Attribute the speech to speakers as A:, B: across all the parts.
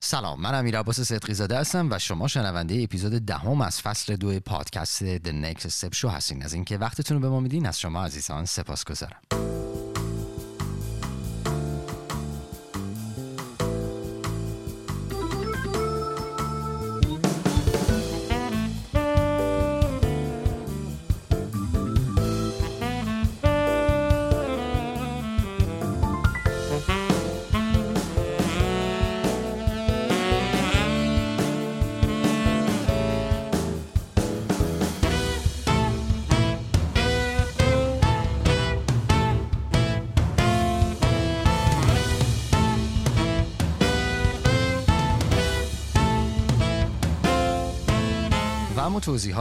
A: سلام من امیر عباس صدقی هستم و شما شنونده اپیزود دهم از فصل دو پادکست The Next Step Show هستین. از اینکه وقتتون رو به ما میدین از شما عزیزان سپاس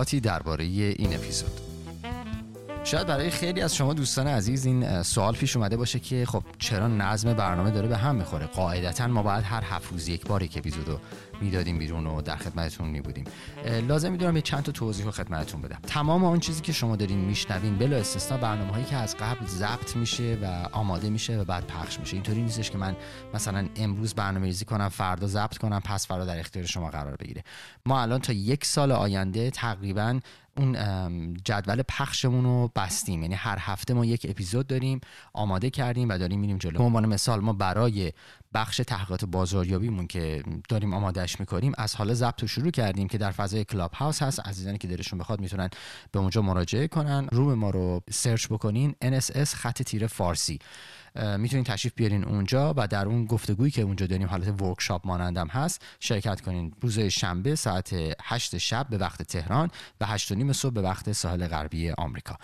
A: توضیحاتی درباره این اپیزود. شاید برای خیلی از شما دوستان عزیز این سوال پیش اومده باشه که خب چرا نظم برنامه داره به هم می‌خوره؟ قاعدتا ما باید هر هفت روز یک بار یک اپیزودو می‌دادیم بیرون و در خدمتتون میبودیم. لازم می‌دونم یه چند تا توضیح رو خدمتتون بدم. تمام آن چیزی که شما دارین میشنوین بلا استثنا برنامه هایی که از قبل ضبط میشه و آماده میشه و بعد پخش میشه. اینطوری نیستش که من مثلا امروز برنامه ریزی کنم فردا ضبط کنم پس فردا در اختیار شما قرار بگیره. ما الان تا یک سال آینده تقریبا اون جدول پخشمون رو بستیم. یعنی هر هفته ما یک اپیزود داریم آماده کردیم و داریم میریم جلو. به عنوان مثال ما برای بخش تحقیقات بازاریابیمون که داریم آمادهش می‌کنیم از حالا ضبط رو شروع کردیم که در فضای کلاب هاوس هست. عزیزانی که دلشون بخواد می‌تونن به اونجا مراجعه کنن. room ما رو search بکنین. NSS خط تیره فارسی. می‌تونین تشریف بیارین اونجا و در اون گفتگویی که اونجا داریم حالت workshop مانندم هست شرکت کنین. روز شنبه ساعت 8 شب به وقت تهران و 8 نیم صبح به وقت ساحل غربی آمریکا.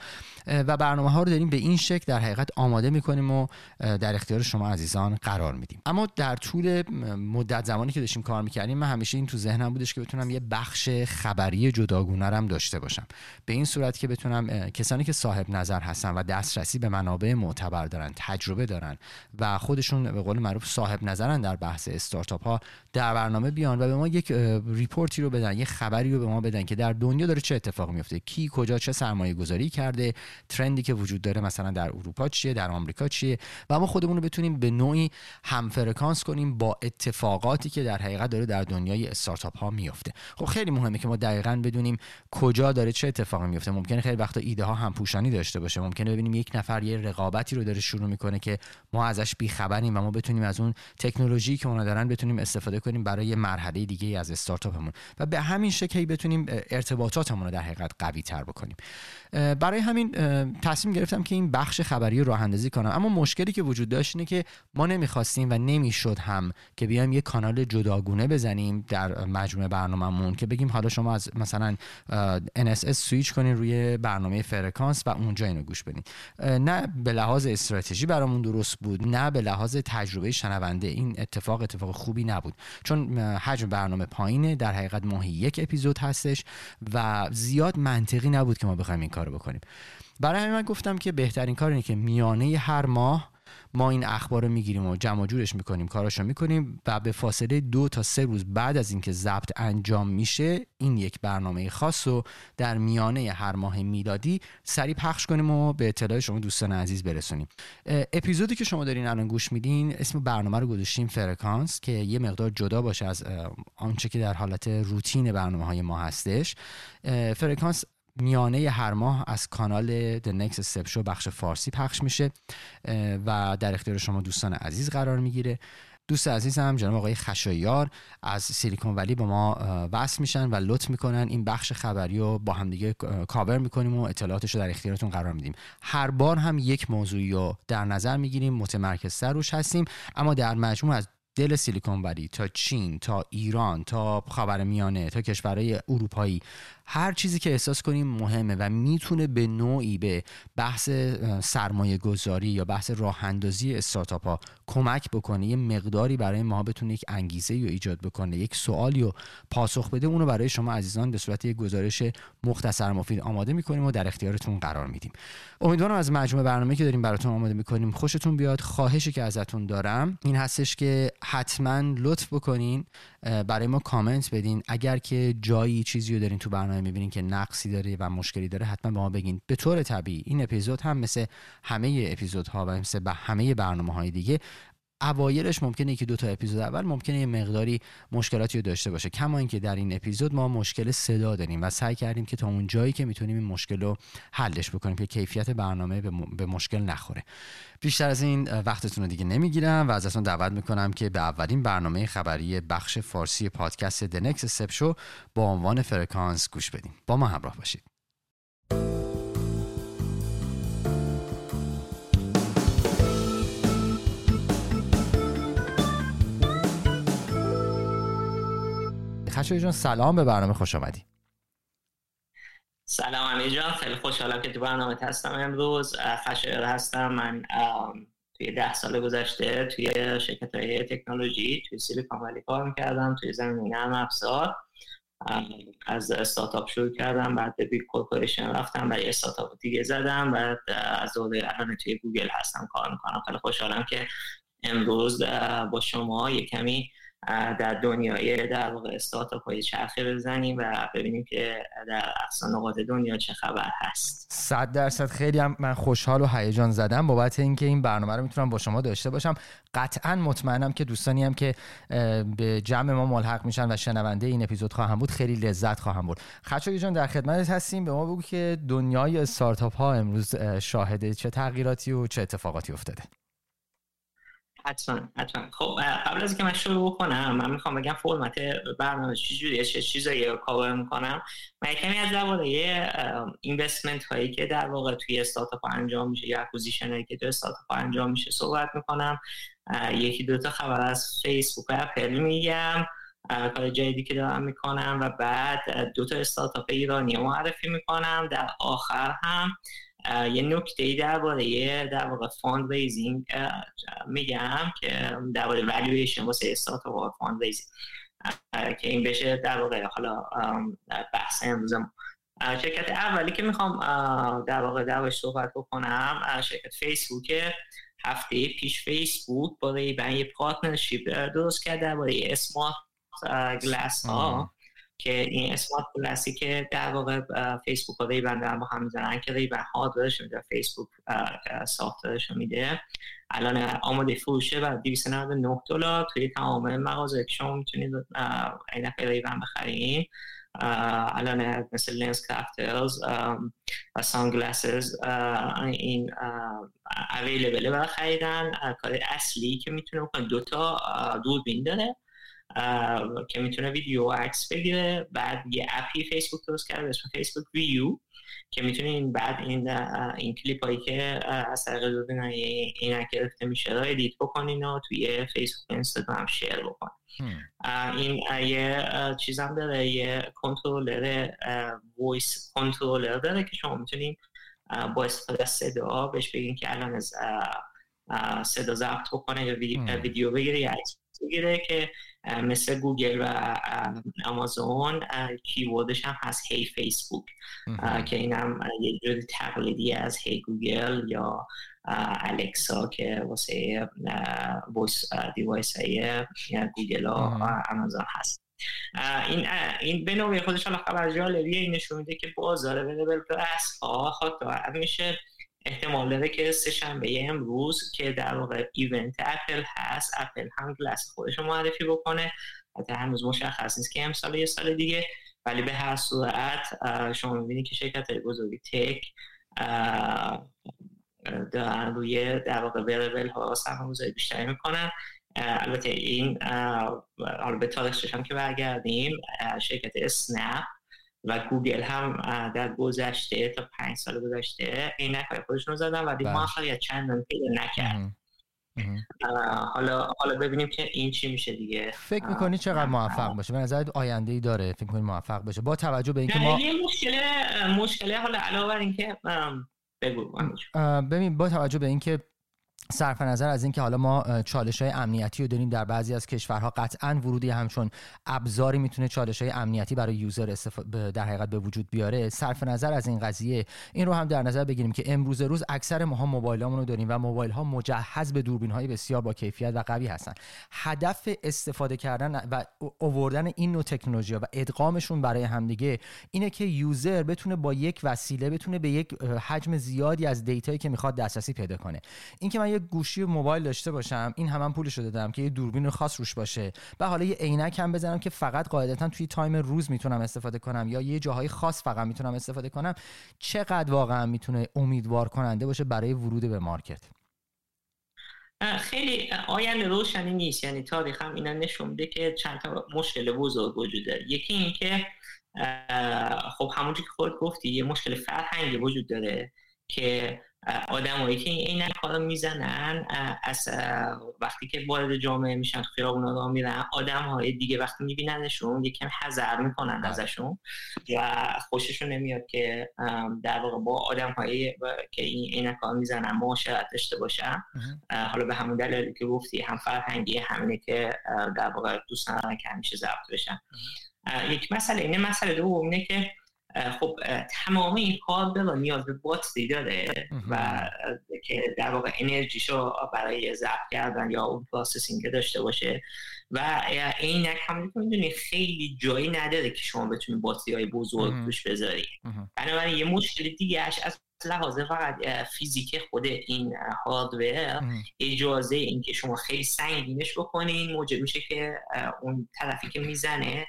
A: و برنامه ها رو داریم به این شکل در حقیقت آماده می‌کنیم و در اختیار شما عزیزان قرار میدیم. اما در طول مدت زمانی که داشتیم کار می‌کردیم من همیشه این تو ذهنم بودش که بتونم یه بخش خبری جداگونه هم داشته باشم. به این صورت که بتونم کسانی که صاحب نظر هستن و دسترسی به منابع معتبر دارن تجربه دارن و خودشون به قول معروف صاحب نظرن در بحث استارتاپ ها در برنامه بیان و به ما یک report ی رو بدن یه خبری رو به ما بدن که در دنیا داره چه اتفاقی میفته کی کجا چه سرمایه گذاری کرده trend ی که وجود داره مثلا در اروپا چیه در آمریکا چیه؟ و ما خودمون رو بتونیم به نوعی همفرکانس کنیم با اتفاقاتی که در حقیقت داره در دنیای استارتاپ ها میفته خب خیلی مهمه که ما دقیقا بدونیم کجا داره چه اتفاقی میفته ممکنه خیلی وقتا ایده ها همپوشانی داشته باشه. ممکنه ببینیم یک نفر یه رقابتی رو داره شروع می‌کنه که ما ازش بیخبریم و ما بتونیم از اون تکنولوژی که اونا دارن بتونیم استفاده کنیم برای مرحله دیگه از استارتاپمون. و به همین شکلی بتونیم ارتباطاتمون رو در حقیقت قوی تر بکنیم برای همین تصمیم گرفتم که این بخش خبری رو راه اندازی کنم. اما مشکلی که وجود داشت اینه که ما نمی‌خواستیم و نمی‌شد هم که بیایم یه کانال جداگونه بزنیم در مجموعه برنامهمون که بگیم حالا شما از مثلا NSS سویچ کنین روی برنامه فرکانس و اونجا اینو گوش بدین. نه به لحاظ استراتژی برامون درست بود نه به لحاظ تجربه شنونده. این اتفاق اتفاق خوبی نبود. چون حجم برنامه پایینه در حقیقت ماهی یک اپیزود هستش و زیاد منطقی نبود که ما بخوایم این کارو بکنیم. برای همین من گفتم که بهترین کار اینه که میانه هر ماه ما این اخبار رو می‌گیریم و جمع جورش می‌کنیم کاراشو می‌کنیم و به فاصله دو تا سه روز بعد از اینکه ضبط انجام میشه این یک برنامه خاص رو در میانه هر ماه میلادی سریع پخش کنیم و به اطلاع شما دوستان عزیز برسونیم. اپیزودی که شما دارین الان گوش میدین اسم برنامه رو گذاشتیم فرکانس که یه مقدار جدا باشه از آنچه که در حالت روتین برنامه های ما هستش. فرکانس میانه هر ماه از کانال The Next Step Show بخش فارسی پخش میشه و در اختیار شما دوستان عزیز قرار می‌گیره. دوست عزیزم جناب آقای خشایار از سیلیکون ولی با ما وصل میشن و لطف می‌کنن. این بخش خبری رو با همدیگه کاور می‌کنیم و اطلاعاتش رو در اختیارتون قرار میدیم. هر بار هم یک موضوعی رو در نظر می‌گیریم متمرکزتر روش هستیم. اما در مجموع از دل سیلیکون ولی تا چین تا ایران تا خاورمیانه تا کشورهای اروپایی هر چیزی که احساس کنیم مهمه و می‌تونه به نوعی به بحث سرمایه گذاری یا بحث راه اندازی استارتاپ ها کمک بکنه یه مقداری برای ما بتونه یک انگیزه رو ایجاد بکنه یک سوالی رو پاسخ بده اونو برای شما عزیزان به صورت یک گزارش مختصر مفید آماده می‌کنیم و در اختیارتون قرار میدیم. امیدوارم از مجموعه برنامه که داریم براتون آماده می‌کنیم خوشتون بیاد. خواهشی که ازتون دارم این هستش که حتما لطف بکنین برای ما کامنت بدین. اگر که جایی چیزی رو دارین تو برنامه می‌بینین که نقصی داره و مشکلی داره حتما به ما بگین. به طور طبیعی این اپیزود هم مثل همه اپیزودها و مثل همه برنامه های دیگه اوایرش ممکنه که دو تا اپیزود اول ممکنه یه مقداری مشکلاتی رو داشته باشه. کما اینکه در این اپیزود ما مشکل صدا داریم و سعی کردیم که تا اون جایی که می‌تونیم این مشکل رو حلش بکنیم که کیفیت برنامه به مشکل نخوره. بیشتر از این وقتتون رو دیگه نمی‌گیرم و ازتون دعوت می‌کنم که به اولین برنامه خبری بخش فارسی پادکست دنکس سپ شو با عنوان فرکانس گوش بدیم با ما همراه باشید. خشی جان سلام به برنامه خوش آمدی
B: سلام امیر جان خیلی خوشحالم که تو برنامه هستم امروز. خشایر هستم. من توی ده سال گذشته توی شرکت های تکنولوژی توی سیلیکون ولی کار می‌کردم توی زمینه نرم افزار. از استارتاپ شروع کردم بعد به big corporation رفتم برای استارتاپ دیگه زدم بعد از دوره الان توی گوگل هستم کار می‌کنم. خیلی خوشحالم که امروز با شما یه کمی در دنیای در واقع استارتاپ های چرخه بزنیم و ببینیم که در اقصا نقاط دنیا چه خبر هست.
A: صد درصد. خیلی هم من خوشحال و هیجان زدم بابت اینکه این برنامه رو می‌تونم با شما داشته باشم. قطعا مطمئنم که دوستانی هم که به جمع ما ملحق میشن و شنونده این اپیزود خواهم بود خیلی لذت خواهم برد. خچوی جان در خدمت هستیم. به ما بگو که دنیای استارتاپ ها امروز شاهده چه تغییراتی و چه اتفاقاتی افتاده.
B: حتما حتما. خب قبل از اینکه من شروع بکنم من می‌خوام بگم فرمت برنامه چجوریه چه چیزایی رو کاور می‌کنم. من کمی از درباره investment هایی که در واقع توی استارتاپ انجام میشه یا acquisition هایی که توی استارتاپ انجام میشه صحبت می‌کنم. یکی دو تا خبر از فیسبوک و اپل میگم. کار جدیدی که دارم می‌کنم و بعد دو تا استارتاپ ایرانی معرفی می‌کنم. در آخر هم یه نکته درباره در واقع fundraising میگم که درباره والویشن واسه استارتاپ fundraising که این بشه در واقع حالا بحث امروز شرکت اولی که می‌خوام در واقع دربارش صحبت بکنم شرکت فیسبوک هفته پیش فیسبوک با ریبن یه partnership درست کرد درباره smart glass ها. که این smart glass ی که در واقع فیسبوک و ریبن دارن با هم می‌زنن که ریبن هاردورش میده فیسبوک سافتورش میده. الان آماده فروشه و 299 دلار توی تمام مغازه که شما می‌تونید عینک ریبن بخرین. الان مثل لنس کرافترز و سانگلاسز این اویلیبله برای خریدن. کار اصلی که می‌تونه دو دوتا دوربین داره. که می‌تونه ویدیو و عکس بگیره بعد یه app ی فیسبوک درست کرده اسم فیسبوک ویو که می‌تونین بعد این این کلیپ هایی که از طریق دوربین این گرفته میشه رو edit بکنین و توی فیسبوک و اینستاگرام share بکنین این یه چیزم داره یه controller voice controller داره که شما می‌تونین با استفاده از صدا بهش بگین که الان از صدا ضبط بکنه یا ویدیو بگیره یا عکس بگیره که مثل گوگل و آمازون keyword ش هم هست hey فیسبوک که این هم یه جور تقلیدی از hey گوگل یا الکسا که واسه voice device های گوگل و آمازون هست. این این به نوعی خودش حالا خبر جالبیه این نشون میده که بازار wearable glass ها خاطر میشه احتمال داره که سه شنبه امروز که در واقع event اپل هست اپل هم glass خودش رو معرفی بکنه. حتی هنوز مشخص نیست که امسال یه سال دیگه ولی به هر صورت شما می‌بینید که شرکت های بزرگی tech دارن روی در واقع wearable ها سرمایه‌گذاری بیشتری می‌کنن. البته این حالا به تاریخش هم که برگردیم شرکت اسنپ و گوگل هم در گذشته تا پنج سال گذشته این های خودشون رو زدن ولی بله. موفقیت چندان پیدا نکرد حالا حالا ببینیم که این چی میشه دیگه.
A: فکر می‌کنی چقدر موفق باشه؟ به نظر آینده ای داره فکر می‌کنی موفق باشه؟ با توجه به اینکه ما
B: مشکل مشکل حالا علاوه بر اینکه بگو
A: ببین با توجه به اینکه صرف نظر از اینکه حالا ما چالش های امنیتی رو داریم در بعضی از کشورها قطعا ورودی همچون ابزاری می‌تونه چالش های امنیتی برای user استف... در حقیقت به وجود بیاره. صرف نظر از این قضیه این رو هم در نظر بگیریم که امروز روز اکثر ماها موبایلامون رو داریم و موبایل ها مجهز به دوربین های بسیار با کیفیت و قوی هستن. هدف استفاده کردن و اووردن این نوع تکنولوژی و ادغامشون برای همدیگه اینه که user بتونه با یک وسیله بتونه به یک حجم زیادی از data یی که می‌خواد دسترسی پیدا کنه. اینکه من یه گوشی موبایل داشته باشم. این هم, هم پولش رو دادم که یه دوربین خاص روش باشه. و حالا یه عینک هم بزنم که فقط قاعدتا توی time روز می‌تونم استفاده کنم یا یه جاهای خاص فقط می‌تونم استفاده کنم. چقدر واقعا می‌تونه امیدوار کننده باشه برای ورود به market؟
B: خیلی آینده روشنی نیست. یعنی تاریخ هم اینو نشون میده که چند تا مشکل بزرگ وجود داره یکی این که خب همونجور که خودت گفتی یه مشکل فرهنگی وجود داره که آدمایی که این کارو می‌زنن از وقتی که وارد جامعه میشن خیابون را میرن آدم های دیگه وقتی میبیننشون یکم حذر می‌کنن. ازشون و خوششون نمیاد که در واقع با آدم هایی که این این کار می‌زنن معاشرت داشته باشن. حالا به همون دلیلی که گفتی هم فرهنگی همینه که در واقع دوست ندارن که همیشه ضبط بشن. یک مسئله اینه مسئله دوم اینه که خب تمام این هاردور نیاز به باتری داره و که در واقع انرژیشو برای ضبط کردن یا اون processing داشته باشه. و عینک هم می‌دونی خیلی جایی نداره که شما بتونید باتری های بزرگ توش بذاری. بنابراین یه مشکل دیگه اش از لحاظ فقط فیزیک خود این hardware اجازه اینکه شما خیلی سنگینش بکنین موجب میشه که اون طرفی که می‌زنه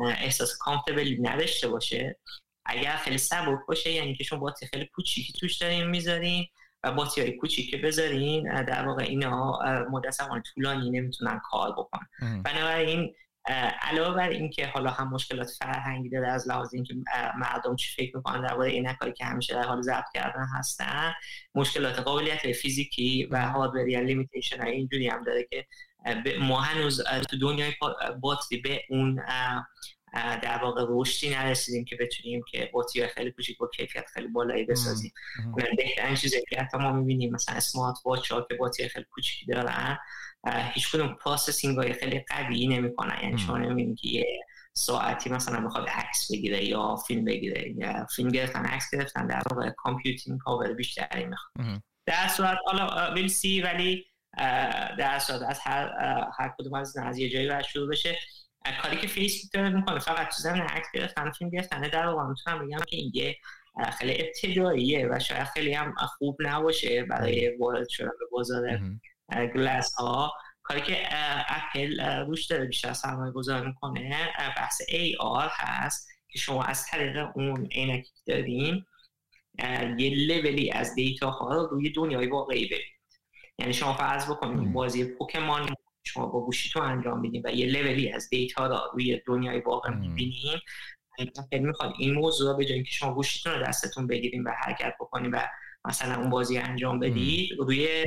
B: احساس comfortable ی نداشته باشه. اگر خیلی سبک باشه یعنی که شما باطی خیلی کوچیکی توش دارین می‌ذارین و باطی های کوچیکی بذارین در واقع اینا مدت زمان طولانی نمی‌تونن کار بکنن. بنابراین علاوه بر اینکه حالا هم مشکلات فرهنگی داره از لحاظ اینکه مردم چی فکر می‌کنن درباره این کاری که همیشه در حال ضبط کردن هستن مشکلات قابلیت فیزیکی و هاردوری لیمیتیشن های اینجوری هم داره که ما هنوز تو دنیای باتری به اون در واقع رشدی نرسیدیم که بتونیم که باتری خیلی کوچیک با کیفیت خیلی بالایی بسازیم. بهترین چیزی که حتی ما می‌بینیم مثلا smart watch ها که باتری خیلی کوچیکی دارن هیچ کدوم processing های خیلی قوی نمی‌کنن. یعنی شما نمی‌بینید که یه ساعتی مثلا بخواد عکس بگیره یا فیلم بگیره. یا فیلم گرفتن عکس گرفتن در واقع computing power بیشتری می‌خواد. در صورت حالا we'll see ولی در صورت از هر هر کدوم از از یه جایی باید شروع بشه. کاری که فیسبوک داره می‌کنه فقط تو زمین عکس گرفتن فیلم گرفتن در واقع می‌تونم بگم که این خیلی ابتداییه و شاید خیلی هم خوب نباشه برای وارد شدن به بازار گلاس ها کاری که اپل روش داره بیشتر سرمایه گذار می‌کنه بحث AR هست که شما از طریق اون عینکی که داریم یه لولی از دیتا ها رو روی دنیای واقعی ببینید یعنی شما فرض بکنید بازی پوکمان شما با گوشیتون انجام میدین و یه level ی از data رو روی دنیای واقع می‌بینیم می‌خواد این موضوع به جای که شما گوشیتون رو دستتون بگیریم و حرکت بکنیم و مثلا اون بازی انجام بدید روی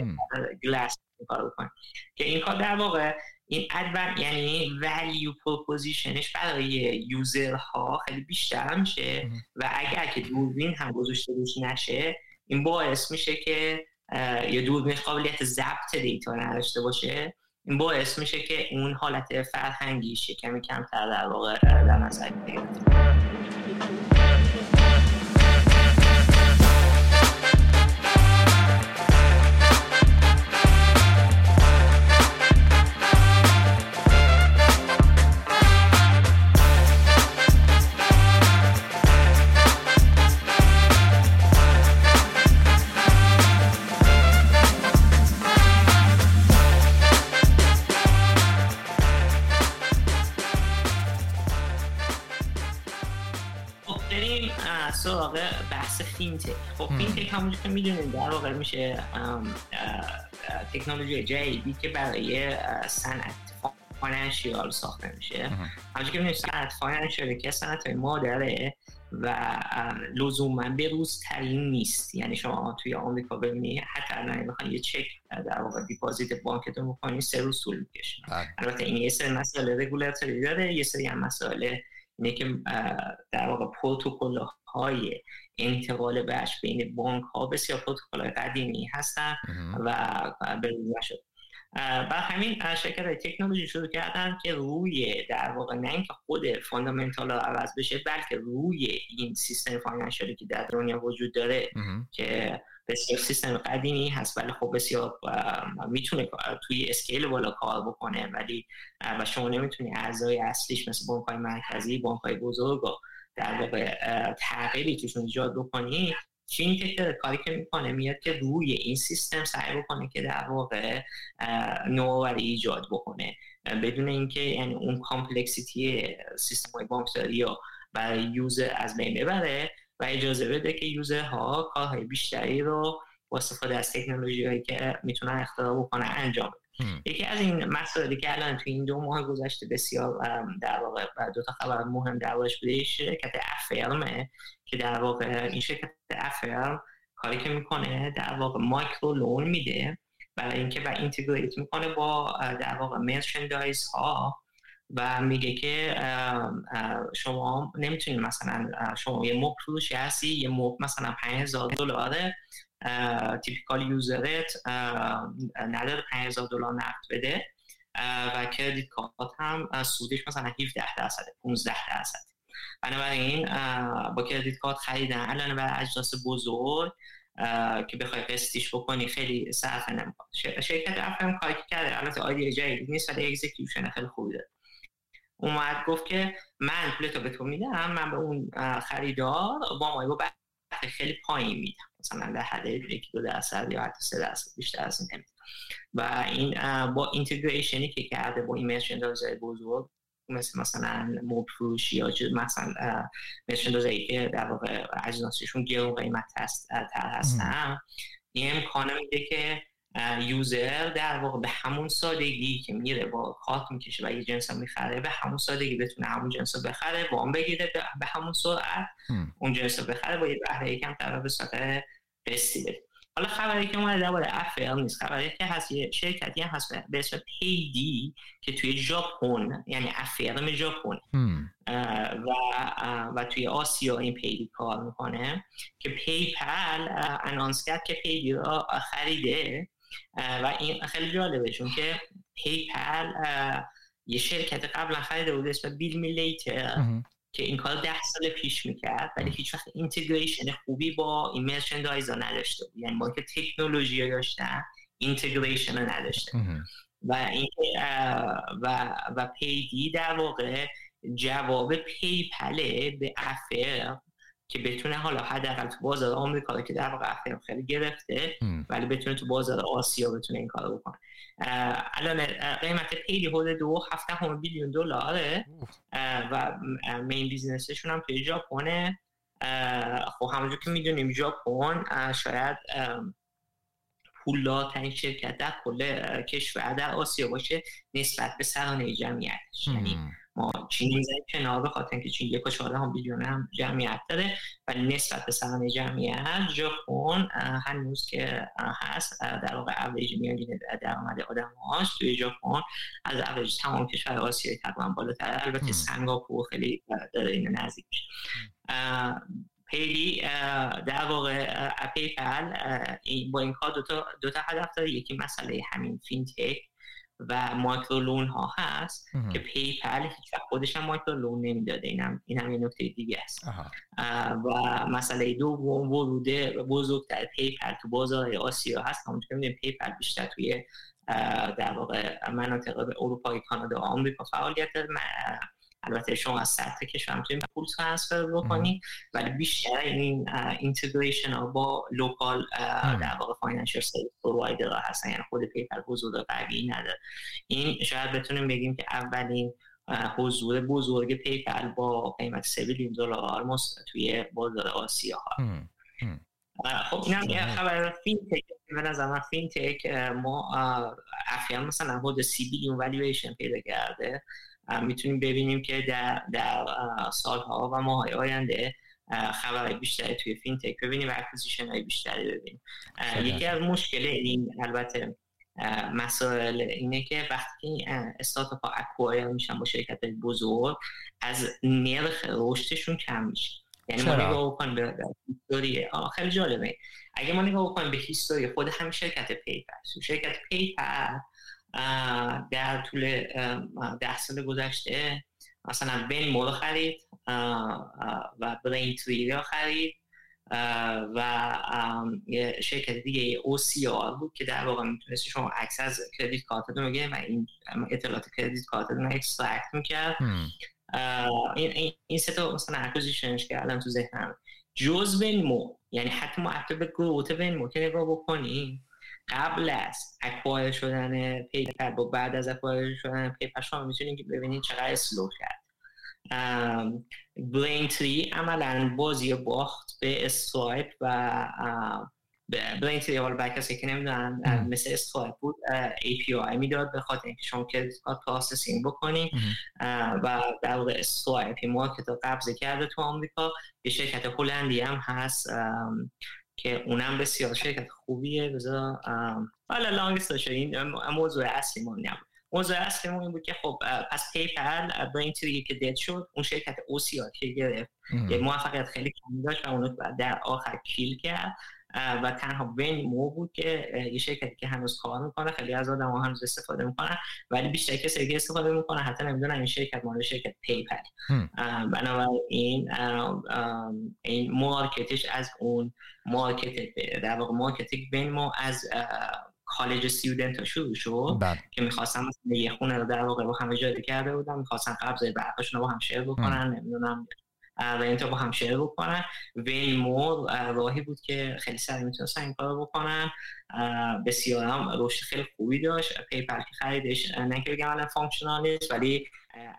B: glass کار بکنید که این کار در واقع این advan یعنی value proposition ش برای user ها خیلی بیشتر میشه و اگر که دوربین هم گذاشته روش نشه این باعث میشه که یه دوربین قابلیت ضبط دیتا نداشته باشه این باعث میشه که اون حالت فرهنگیش کمی کمتر در واقع در نظر FinTech. خب FinTech همونجور که می‌دونید در واقع میشه تکنولوژی جدیدی که برای صنعت financial ساخته میشه همونجور که می‌دونید صنعت financial که صنعت مادره و لزوما به روز ترین نیست. یعنی شما توی آمریکا ببینید حتی نه می‌خواین یه چک در واقع deposit بانکتون بکنید سه روز طول می‌کشه. بله. البته این یه سری مسئله رگولاتوری داره یه سری هم مسئله اینه که در واقع پروتکل های انتقال بهش بین بانک ها بسیار پروتکل قدیمی هستن و به شد و همین شرکت های تکنولوژی شروع کردن که روی در واقع نه اینکه خود fundamental ها عوض بشه بلکه روی این سیستم financial ی که در دنیا وجود داره که بسیار سیستم قدیمی هست ولی خب بسیار می‌تونه توی scale بالا کار بکنه ولی و شما نمی‌تونی اعضای اصلیش مثل بانک های مرکزی بانک های بزرگ در واقع تغییری توشون ایجاد بکنی FinTech داره کاری که می‌کنه میاد که روی این سیستم سعی بکنه که در واقع نوآوری ایجاد بکنه. بدون اینکه یعنی اون complexity سیستم های بانکداری یا برای user از بین ببره و اجازه بده که user ها کارهای بیشتری رو با استفاده از تکنولوژی هایی که می‌تونن اختراع بکنن انجام یکی از این مسائلی که الان تو این دو ماه گذشته بسیار در واقع دو تا خبر مهم دربارش بوده شرکت افرمه که در واقع این شرکت افرم کاری که می‌کنه در واقع مایکرو لون میده برای اینکه و اینتگریت می‌کنه با در واقع مرچندایز ها و میگه که شما نمی‌تونید مثلا شما یه موب فروشی هستی یه موب مثلا 5000 دلاره typical user ت نداره 5000 دلار نقد بده. و credit card هم سودش مثلا 17 درصد 15 درصد بنابراین با credit card خریدن الان برای اجناس بزرگ که بخوای قسطیش بکنی خیلی صرفه نمی‌کنه. شرکت Affirm کاری کرده البته idea جدید نیست ولی execution خیلی خوبی داره. اومد گفت که من پولتو به تو میدم من به اون خریدار با ما با خیلی پایین میدم. مثلا در حد یکی دو درصد یا حتی سه درصد بیشتر از این و این با اینتگریشنی که کرده با این مرچندایزر بزرگ مثل مثلا موب یا مثلا مرچندایزری که در واقع اجناسشون گرون قیمت هست هستن این امکانه میده که یوزر در واقع به همون سادگی که میره با کارت می‌کشه و یه جنس می‌خره به همون سادگی بتونه همون جنس رو بخره وام بگیره به همون سرعت اون جنس رو بخره با یه بهره ی کم طرف به صورت قسطی بده. حالا خبری که اومده درباره Affirm نیست. خبری که هست یه شرکتی هم هست به اسم Paidy که توی ژاپن یعنی Affirm ژاپن. و و توی آسیا این Paidy کار می‌کنه که PayPal announce کرد که Paidy را خریده. و این خیلی جالبه چون که PayPal یه شرکت قبلا خریده بود اسم Bill Me Later که این کار ده سال پیش می‌کرد ولی هیچ وقت integration خوبی با این merchandise نداشته بود. یعنی با اینکه تکنولوژی داشتن integration نداشته و این و و Paidy در واقع جواب PayPal ه به Affirm که بتونه حالا حداقل تو بازار آمریکا که در واقع خیلی گرفته ولی بتونه تو بازار آسیا بتونه این کارو بکنه. الان قیمت پیلی حدود دو هفته همه بیلیون دلاره. و مین بیزنسشون هم توی ژاپنه. خب همونجور که می‌دونیم ژاپن شاید پولاترین شرکت در کل کشور در آسیا باشه نسبت به سرانه جمعیتش. یعنی ما چین می‌زنیم کنار به خاطر اینکه چین یک و هم بیلیون هم جمعیت داره و نسبت به سرانه جمعیت ژاپن هنوز که هست. در واقع اوریج میانگین درآمد آدم هاش توی ژاپن. از اوریج تمام کشور آسیایی تقریبا بالاتر. البته سنگاپور خیلی داره اینو نزدیک ولی در واقع PayPal با این کار دو تا, دو تا هدف داره. یکی مسئله همین fintech و micro loan ها هست که PayPal هیچ وقت خودش هم micro loan نمی‌داده. اینم این هم یه نکته دیگه است. و مسئله دوم ورود بزرگتر PayPal تو بازار آسیا هست. همونطور که می‌دونیم PayPal بیشتر توی در واقع مناطق اروپای کانادا و آمریکا فعالیت البته شما از سطح کشور می‌تونید پول transfer بکنی ولی بیشتر این integration ها با local در واقع financial service provider ها هستن. یعنی خود PayPal حضور قوی نداره. این شاید بتونیم بگیم که اولین حضور بزرگ PayPal با قیمت 3 billion دلار توی بازار آسیا ها خب این هم خبر fintech به نظر من fintech ما افیان مثلا حدود 30 billion valuation پیدا کرده. می‌تونیم ببینیم که در, در سالها و ماهای آینده خبر بیشتری توی fintech ببینیم و acquisition های بیشتری ببینیم. یکی از مشکل این البته مسائل اینه که وقتی استارتاپ ها اکوایر میشن با شرکت بزرگ از نرخ رشدشون کم میشه. یعنی ما نگاه بکنیم به هیستوری خیلی جالبه. اگه ما نگاه بکنیم به هیستوری خود همین شرکت پیپر. شرکت پیپر در طول ده سال گذشته مثلا بین مورو خرید و برین تری را خرید و یه شرکت دیگه OCR بود که در واقع می‌تونست شما عکس از credit card تون بگیره و این اطلاعات credit card تون رو extract می‌کرد. این این سه تا مثلا acquisition ش که الان تو ذهنم. جز Venmo یعنی حتی ما حتی به growth Venmo که نگاه بکنیم قبل از acquire شدن PayPal با بعد از acquire شدن PayPal شما می‌تونید ببینید چقدر slow کرد. Braintree عملا بازی باخت به Stripe و Braintree حالا برای کسی که نمی‌دونن مثل Stripe بود API می‌داد به خاطر اینکه شما که processing بکنی و در واقع Stripe market رو قبضه کرده تو آمریکا. یه شرکت هلندی هم هست که اونم بسیار شرکت خوبیه. بذار حالا long story این موضوع اصلی ما نبود. موضوع اصلیمون این بود که خب پس PayPal Braintree که dead شد اون شرکت OCR که گرفت. یه موفقیت خیلی کمی داشت و اونو در آخر kill کرد. و تنها Venmo بود که یه شرکتی که هنوز کار می‌کنه خیلی از آدم ها هنوز استفاده می‌کنن ولی بیشتر کسی که استفاده می‌کنه. حتی نمی‌دونن این شرکت مال شرکت PayPal بنابراین این market ش از اون market در واقع market Venmo از college student ها شروع شد بله. که می‌خواستم مثلا یه خونه رو در واقع با هم اجاره کرده بودم می‌خواستن قبض برقشون رو با هم share بکنن نمی‌دونم و این با هم share بکنن. وین مور راهی بود که خیلی سریع می‌تونستن این کار بکنن. بسیار هم رشد خیلی خوبی داشت. PayPal که خریدش نه که بگم الان functional نیست ولی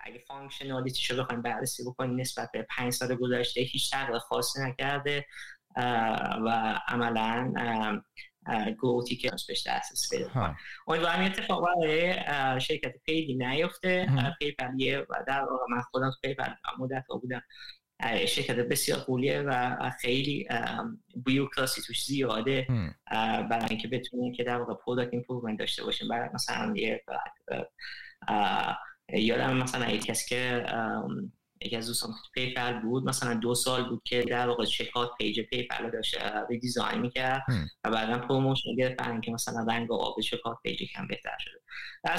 B: اگه functionality رو بخوایم بررسی بکنیم نسبت به پنج سال گذشته هیچ تغییر خاصی نکرده. و عملا growth ی که بهش دسترسی پیدا کنه امیدوارم این اتفاق برای شرکت Paidy نیفته. PayPal یه و در واقع من خودم PayPal مدت بودم شرکت بسیار غولیه و خیلی bureaucracy توش زیاده. برای اینکه بتونیم که در واقع product improvement داشته باشیم. برای مثلا یه یادم مثلا یک کسی که یکی از دوستان PayPal بود مثلا دو سال بود که در واقع checkout page PayPal رو داشت design می‌کرد و بعدا promotion گرفت برای اینکه مثلا رنگ آبی checkout page کم بهتر شده. در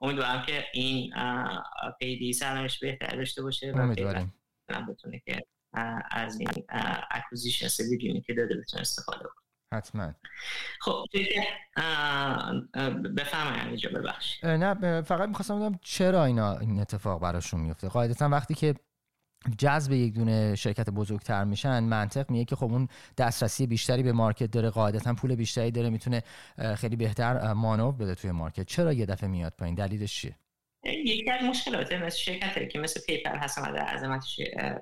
B: امیدوارم که این Paidy سرنوشتش بهتر داشته باشه و بتونه که از این اکوزیشن سویدیونی که داده بتونه استفاده کنه.
A: حتما.
B: خب بفهم اینجا ببخش
A: نه فقط می‌خواستم بدم چرا اینا این اتفاق براشون میفته قاعدتا وقتی که جذب یک دونه شرکت بزرگتر میشن منطق میگه که خب اون دسترسی بیشتری به market داره قاعدتا پول بیشتری داره می‌تونه خیلی بهتر مانور بده توی market. چرا یه دفعه میاد پایین؟ دلیلش چیه؟
B: یکی از مشکلات مثل شرکت که مثل PayPal هستن و در عظمت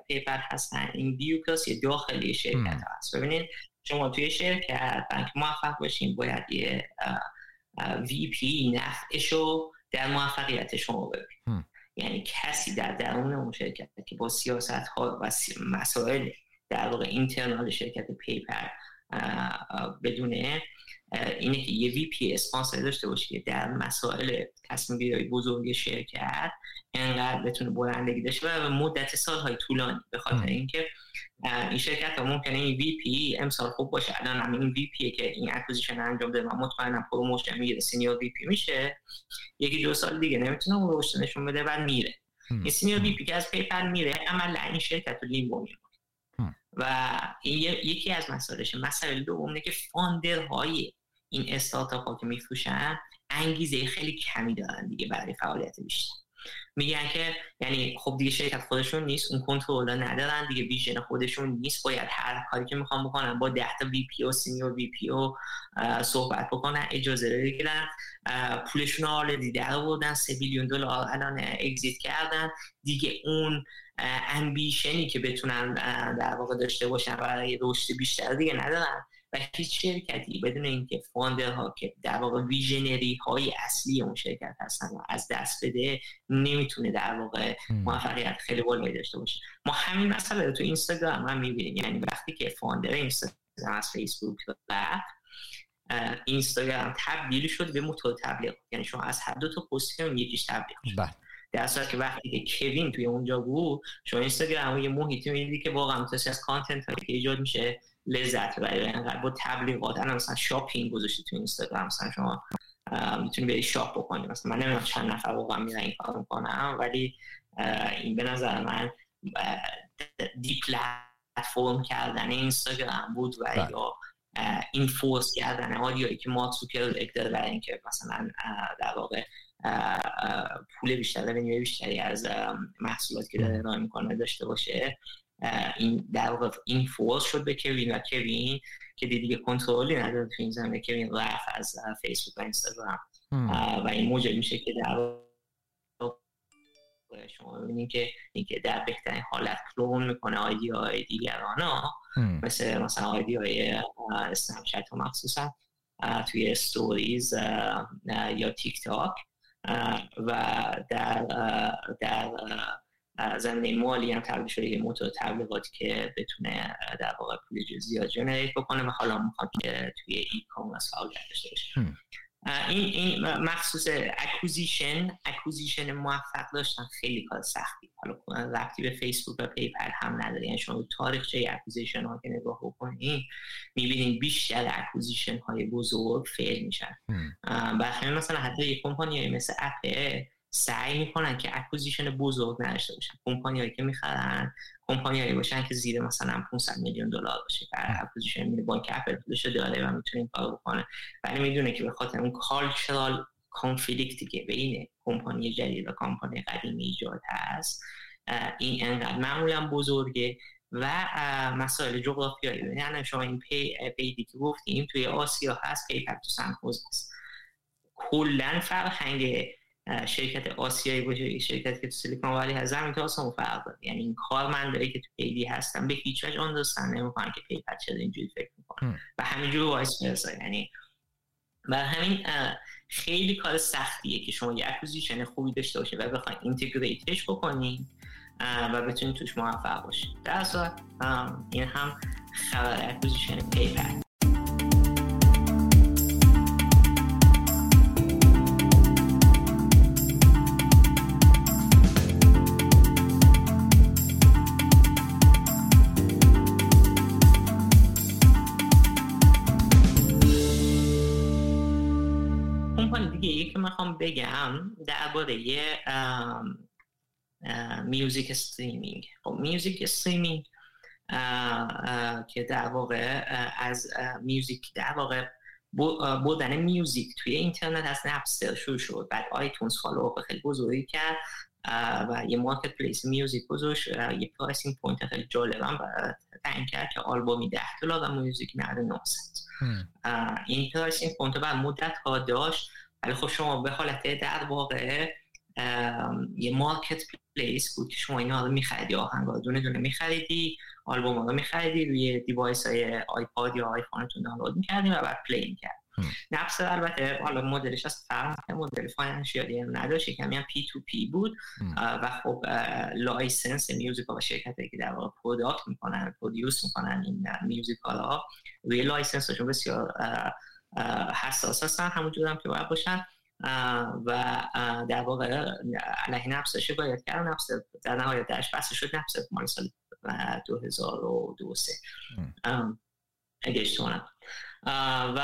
B: PayPal هستن این bureaucracy داخلی شرکت هست. ببینید شما توی شرکت بنک موفق باشین باید یه VP نفعشو در موفقیت شما ببین یعنی کسی در درون اون شرکت که با سیاست ها و مسائل در واقع internal شرکت PayPal بدونه اینه که یه VP sponsor داشته باشه که در مسائل تصمیم گیری بزرگ شرکت انقدر بتونه بلندگی داشته و مدت سالهای طولانی. به خاطر اینکه این شرکت ها ممکنه این VP امسال خوب باشه. الان هم این VP که این acquisition انجام ده من مطمئنم promotion می‌گیره senior VP میشه یکی دو سال دیگه نمی‌تونه اون رشد نشون بده بعد میره. این senior VP که از PayPal میره عملا این شرکت رو limbo و این یکی از مسائلش مسئله دوم که founder های این استارتاپ ها که میفروشن انگیزه خیلی کمی دارن دیگه برای فعالیت بیشتر. میگن که یعنی خب دیگه شرکت خودشون نیست اون کنترل ندارن دیگه vision خودشون نیست. باید هر کاری که می‌خوام بکنن با 10 تا VP و senior VP و صحبت بکنن اجازه بگیرن پولشون already در آوردن 3 billion دلار الان exit کردن. دیگه اون ambition ی که بتونن در واقع داشته باشن برای رشد بیشتر دیگه ندارن. و هیچ شرکتی بدون اینکه ها که در واقع visionary های اصلی اون شرکت هستن و از دست بده نمی‌تونه در واقع موفقیت خیلی بالایی داشته باشه. ما همین مسئله رو تو اینستاگرام هم می‌بینیم. یعنی وقتی که founder اینستاگرام از فیسبوک و اینستاگرام تبدیل شد به موتور تبلیغ یعنی شما از هر دو تا پست یکیش تبلیغ شد بله. در صورتی که وقتی که کوین توی اونجا بود شما اینستاگرام یه محیطی می‌دیدی که واقعا متصل از content هایی که ایجاد میشه لذت ببری. انقدر با تبلیغات الان مثلا shopping گذاشتی تو اینستاگرام مثلا شما می‌تونی بری شاپ بکنی. مثلا من نمی‌دونم چند نفر واقعا میرن این کار می‌کنم ولی این به نظر من دی پلتفرم کردن اینستاگرام بود و بله. یا این فورس کردن آدیایی که مارک زوکربرگ داره برای اینکه مثلا در واقع پول بیشتر و بیشتری از محصولات که داره ارائه می‌کنه داشته باشه. این در واقع این فورس شد به کوین و کوین که دیگه کنترلی نداره تو این زمینه. کوین رفت از فیسبوک و اینستاگرام و این موجب میشه که در شما ببینید که اینکه در بهترین حالت کلون می‌کنه idea های دیگران ها. مثل مثلا idea های Snapchat و مخصوصا توی stories یا تیک تاک و در در زمینه مالی هم تبدیل شده یه موتور تبلیغاتی که بتونه در واقع پول زیاد generate بکنه و حالا می‌خواد که توی e-commerce فعالیت داشته باشه. این این مخصوص acquisition acquisition موفق داشتن خیلی کار سختی. حالا وقتی به فیسبوک و PayPal هم نداری یعنی شما تاریخچه acquisition ها که نگاه بکنین می‌بینین بیشتر acquisition های بزرگ fail میشن. برخلاف مثلا حتی یک کمپانی مثل اپل سعی می‌کنن که acquisition بزرگ نداشته باشن. کمپانیایی که می‌خرن کمپانیایی باشن که زیر مثلا 500 میلیون دلار باشه. که acquisition میره. بانک اپل داره و می‌تونه این کارو بکنه. ولی می‌دونه که به خاطر اون cultural conflict ی که بین کمپانی جدید و کمپانی قدیمی ایجاد هست این انقدر معمولا بزرگه و مسائل جغرافیایی. یعنی شما این پی PayU ی که گفتیم توی آسیا هست PayPal تو San هست. کلا فرهنگ شرکت آسیایی باشه شرکتی که تو Silicon Valley هست. زمین تا آسمون فرق داره. یعنی این کارمندایی که تو PayU هستن به هیچ وجه understand نمی‌کنن که PayPal چرا اینجوری فکر می‌کنن. و همینجور vice versa. یعنی و همین خیلی کار سختیه که شما یه acquisition خوبی داشته باشه و بخواید integrate ش بکنین و بتونید توش موفق باشید در صورت این هم خبر acquisition PayPal می‌خوام بگم درباره music streaming خب music streaming که در واقع از music در واقع بودن music توی اینترنت از Napster شروع شد. بعد iTunes فالو خیلی بزرگی کرد و یه marketplace music گذاشت یه pricing point خیلی جالبم تعیین کرد که آلبومی 10 دلار و music 99 این pricing point بعد مدت ها داشت. ولی خب شما به حالت در واقع یه marketplace بود که شما اینا رو میخریدی آهنگ دونه دونه میخریدی آلبوم رو میخریدی روی device های آیپاد یا آیفونتون دانلود می‌کردی و بعد play می‌کرد Napster البته حالا مدلش از فرق مدل financial ی هم نداشت کمی هم P2P بود و خب license music و شرکت که در واقع product می‌کنن produce می‌کنن این music ها روی لایسنسشون بسیار حساس هستن همونجور هم که باید باشن. و در واقع علیه نفسش باید کرد. نفس در نهایت درش بحث شد. نفس مال سال 2002 اگه اشتباه و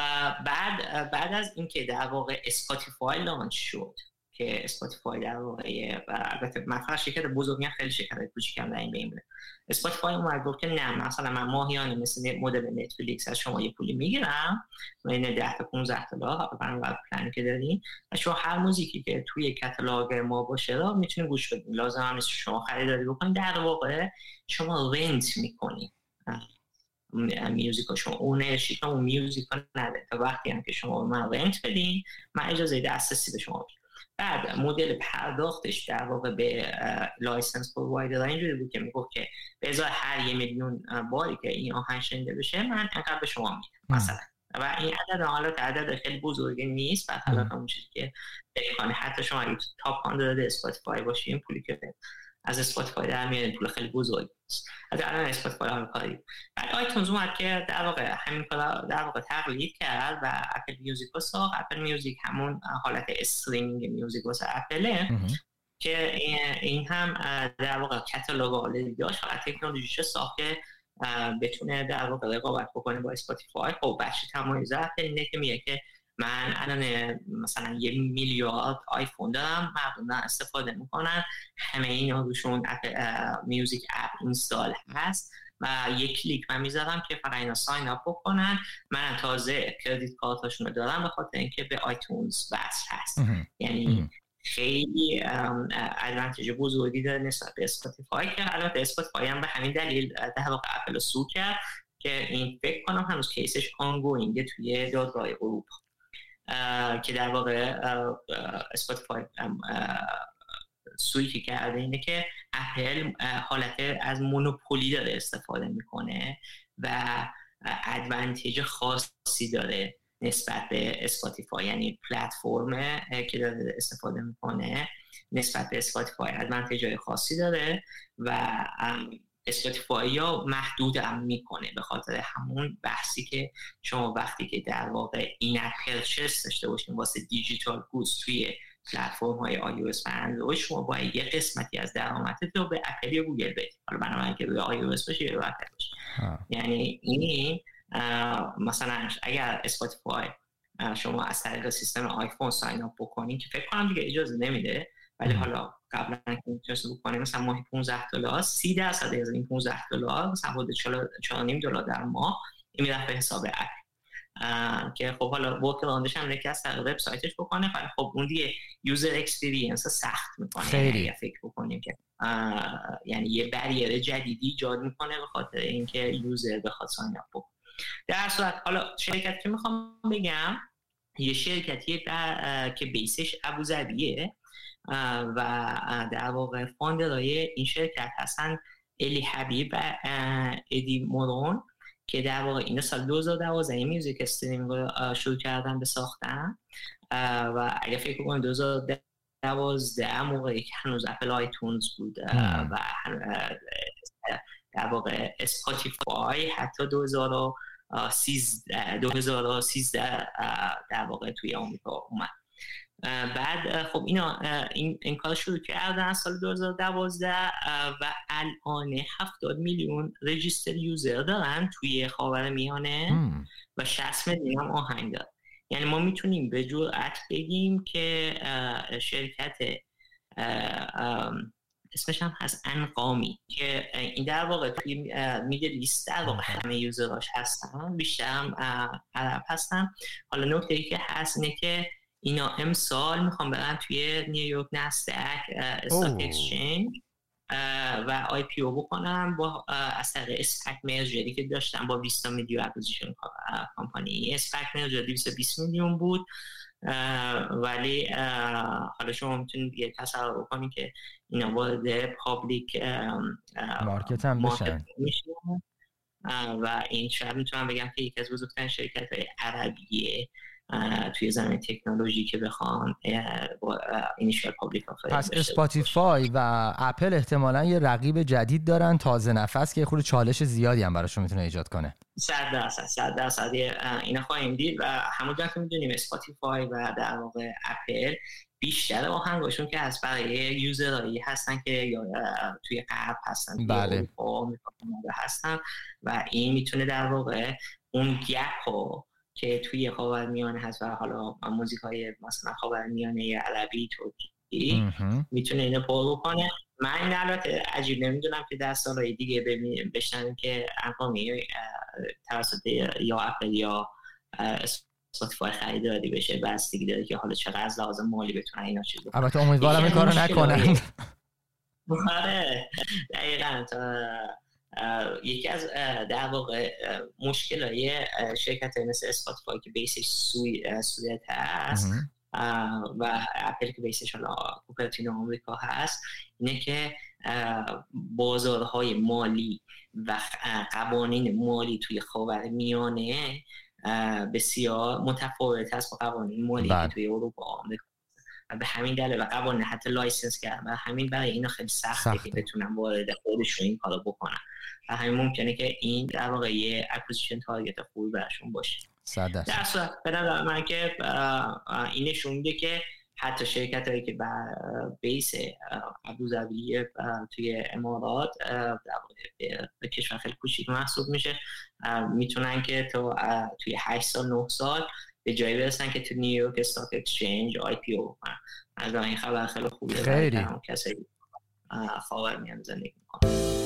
B: بعد بعد از اینکه در واقع اسپاتیفای لانچ شد که اسپاتیفای در واقع البته مثلا شرکت بزرگی خیلی شرکت کوچیک هم در این بین Spotify اومد گفت که نه مثلا من ماهیانه مثل مدل Netflix از شما یه پولی می‌گیرم این 10 تا 15 دلار برای پلن که دارین و شما هر موزیکی که توی کتالوگ ما باشه را می‌تونید گوش بدین لازم هم نیست شما خریداری بکنید در واقع شما rent می‌کنید music شما ownership اون music نده تا وقتی هم که شما من rent بدین من اجازه دسترسی به شما بدین بعد مدل پرداختش در واقع به license provider اینجوری بود که می‌گفت که به ازای هر یه میلیون باری که این آهنگ شنیده بشه من انقدر به شما میدم مثلا. و این عدد حالا عدد خیلی بزرگی نیست برخلاف اون چیزی که حتی شما اگه top 100 Spotify باشین پولی که از Spotify در میاد پول خیلی بزرگ از الان Spotify هم کاری بعد iTunes اومد که در واقع همین کار در واقع تقلید کرد و Apple Music رو ساخت. Apple Music همون حالت streaming music واسه اپله که این هم در واقع کتالوگ already داشت. فقط تکنولوژیش ساخت که بتونه در واقع رقابت بکنه با Spotify. خب وجه تمایز اپل اینه که میگه که من الان مثلا یه میلیارد آیفون دارم مردم استفاده می‌کنن. همه اینا روشون music app install هست و یک کلیک من می‌ذارم که فقط اینا sign up بکنن. من تازه credit card اشون رو دارم به خاطر اینکه به iTunes وصل هست. یعنی خیلی advantage بزرگی داره نسبت به اسپاتیفای که البته اسپاتیفای هم به همین دلیل در واقع اپل sue کرد که این فکر کنم هنوز case ش ongoing ه توی دادگاه اروپا. که در واقع اسپاتیفای sue ی که کرده اینه که اپل حالت از monopoly داره استفاده می‌کنه و advantage خاصی داره نسبت به اسپاتیفای یعنی پلتفرم که داره استفاده می‌کنه نسبت به اسپاتیفای advantage خاصی داره و اسپاتیفای رو محدود هم می‌کنه به خاطر همون بحثی که شما وقتی که در واقع این purchase داشته باشین واسه دیجیتال گوز توی پلتفرم های آی و اندروید شما باید یه قسمتی از درآمدت رو به اپل یا گوگل بدید حالا بنابراین که روی آی باشه یا اپل باشه. یعنی این مثلا اگر اسپاتیفای شما از طریق سیستم آیفون sign up بکنین که فکر کنم دیگه اجازه نمیده. ولی حالا قبلا که می‌تونست بکنه مثلا ماهی 15 دلار 30 درصد از این 15 دلار مثلا حدود 4 دلار در ماه این می‌رفت به حساب اپل که خب حالا workaround یکی از طریق وبسایتش بکنه ولی خب اون دیگه user experience سخت می‌کنه. خیلی. یعنی فکر بکنیم که یعنی یه barrier جدیدی ایجاد می‌کنه به خاطر اینکه user بخواد sign up در صورت حالا شرکت که می‌خوام بگم یه شرکتیه که base ش ابوظبیه. و در واقع founder های این شرکت هستن ایلی حبیب و ادی مارون که در واقع این سال 2012 music stream رو شروع کردن به ساختن. و اگه فکر کنید 2012 موقعی که هنوز اپل آیتونز بود و در واقع اسپاتیفای حتی 2013 در واقع توی آمریکا اومد. بعد خب اینا این, این کار شروع کردن سال 2012 و الان 70 میلیون registered user دارن توی خاور میانه و 60 میلیون هم آهنگ دارن. یعنی ما می‌تونیم به جرأت بگیم که شرکت اسمش هم هست انغامی که این در واقع توی Middle East در واقع همه user اش هستن بیشتر هم عرب هستن. حالا نکته ای که هست اینه که اینا امسال می‌خوام برن توی نیویورک NASDAQ Stock Exchange و IPO بکنن با از طریق SPAC merger ی که داشتم با Vistas Media Acquisition Company. SPAC merger 220 میلیون بود ولی حالا شما می‌تونید دیگه تصور بکنید که اینا وارد public
A: market هم بشن.
B: و این شاید می‌تونم بگم که یکی از بزرگترین شرکت های عربیه. توی زمین تکنولوژی که بخوان initial public
A: پس اسپاتیفای و اپل احتمالا یه رقیب جدید دارن. تازه نفس که خود چالش زیادی هم براشون می‌تونه ایجاد کنه.
B: صد درصد صد درصد. اینا خواهیم دید و همونجا که می‌دونیم اسپاتیفای و در واقع اپل بیشتر آهنگاشون که از برای user هایی هستن که یا توی غرب هستن
A: بله.
B: هستن و این می‌تونه در واقع اون gap که توی خاور میانه هست و حالا موزیک های مثلا خاور میانه عربی ترکی می‌تونه اینو پر بکنه. من این البته عجیب نمی‌دونم که در سالهای دیگه بشنویم که انغامی توسط یا اپل یا اسپاتیفای خریداری بشه بستگی داره که حالا چقدر از لحاظ مالی بتونن اینا چیز
A: البته امیدوارم این کارو نکنن.
B: آره دقیقا یکی از در واقع مشکل های شرکت مثل اسپاتیفای که base ش توی سوئد هست و اپل که base ش حالا کوپرتینو آمریکا هست اینه که بازارهای مالی و قوانین مالی توی خاور میانه بسیار متفاوت هست با قوانین مالی که بله. توی اروپا آمریکا به همین دلیل و قوانین حتی license کردن همین برای اینا خیلی سخته, که بتونن وارد خودشون این کارو بکنن. و همین ممکنه که این در واقع یه acquisition target خوبی براشون باشه. در صورت به نظر من که این نشون میده که حتی شرکت هایی که بر base ابوظبی توی امارات در به کشور خیلی کوچیک محسوب میشه. می‌تونن که تو توی 8 سال 9 سال به جایی برسن که تو نیویورک Stock Exchange IPO از این خبر خیلی خوبیه
A: خیلی.
B: کسی خاور میانه زندگی می‌کنن.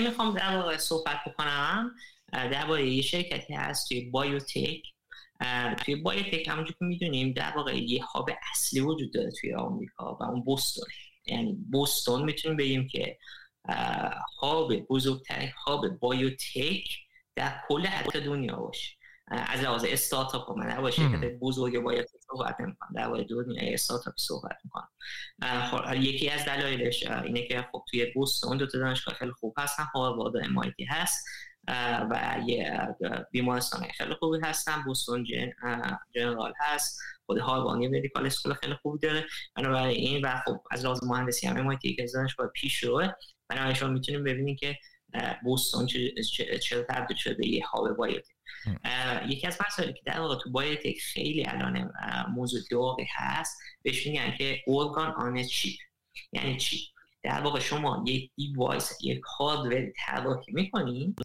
B: می‌خوام در واقع صحبت بکنم درباره یه شرکتی هست توی بایوتک. توی بایوتک همونجور که می‌دونیم در واقع یه هاب اصلی وجود داره توی آمریکا و اون بوستون. یعنی بوستون می‌تونیم بگیم که هاب بزرگترین هاب بایوتک در کل حتی دنیا باشه. از لحاظ استارتاپ من در شرکت بزرگ باید صحبت نمی‌کنم. در واقع دنیای استارتاپ صحبت می‌کنم. خب یکی از دلایلش اینه که خب توی بوستون دو تا دانشگاه خیلی خوب هستن هاروارد و MIT هست و یه بیمارستان خیلی خوبی هستن بوستون جن، جنرال هست خود هاروارد مدیکال اسکول خیلی خوبی داره. بنابراین این و خب از لحاظ مهندسی هم MIT که دانشگاه پیش روه بنابراین شما می‌تونیم ببینید که بوستون چرا تبدیل شده یه هاب بایوتک. یکی از مسائلی که در واقع تو بایوتک خیلی الان موضوع داغی هست بهش میگن که organ on a chip یعنی چی؟ در واقع شما یک device یک hardware طراحی می‌کنید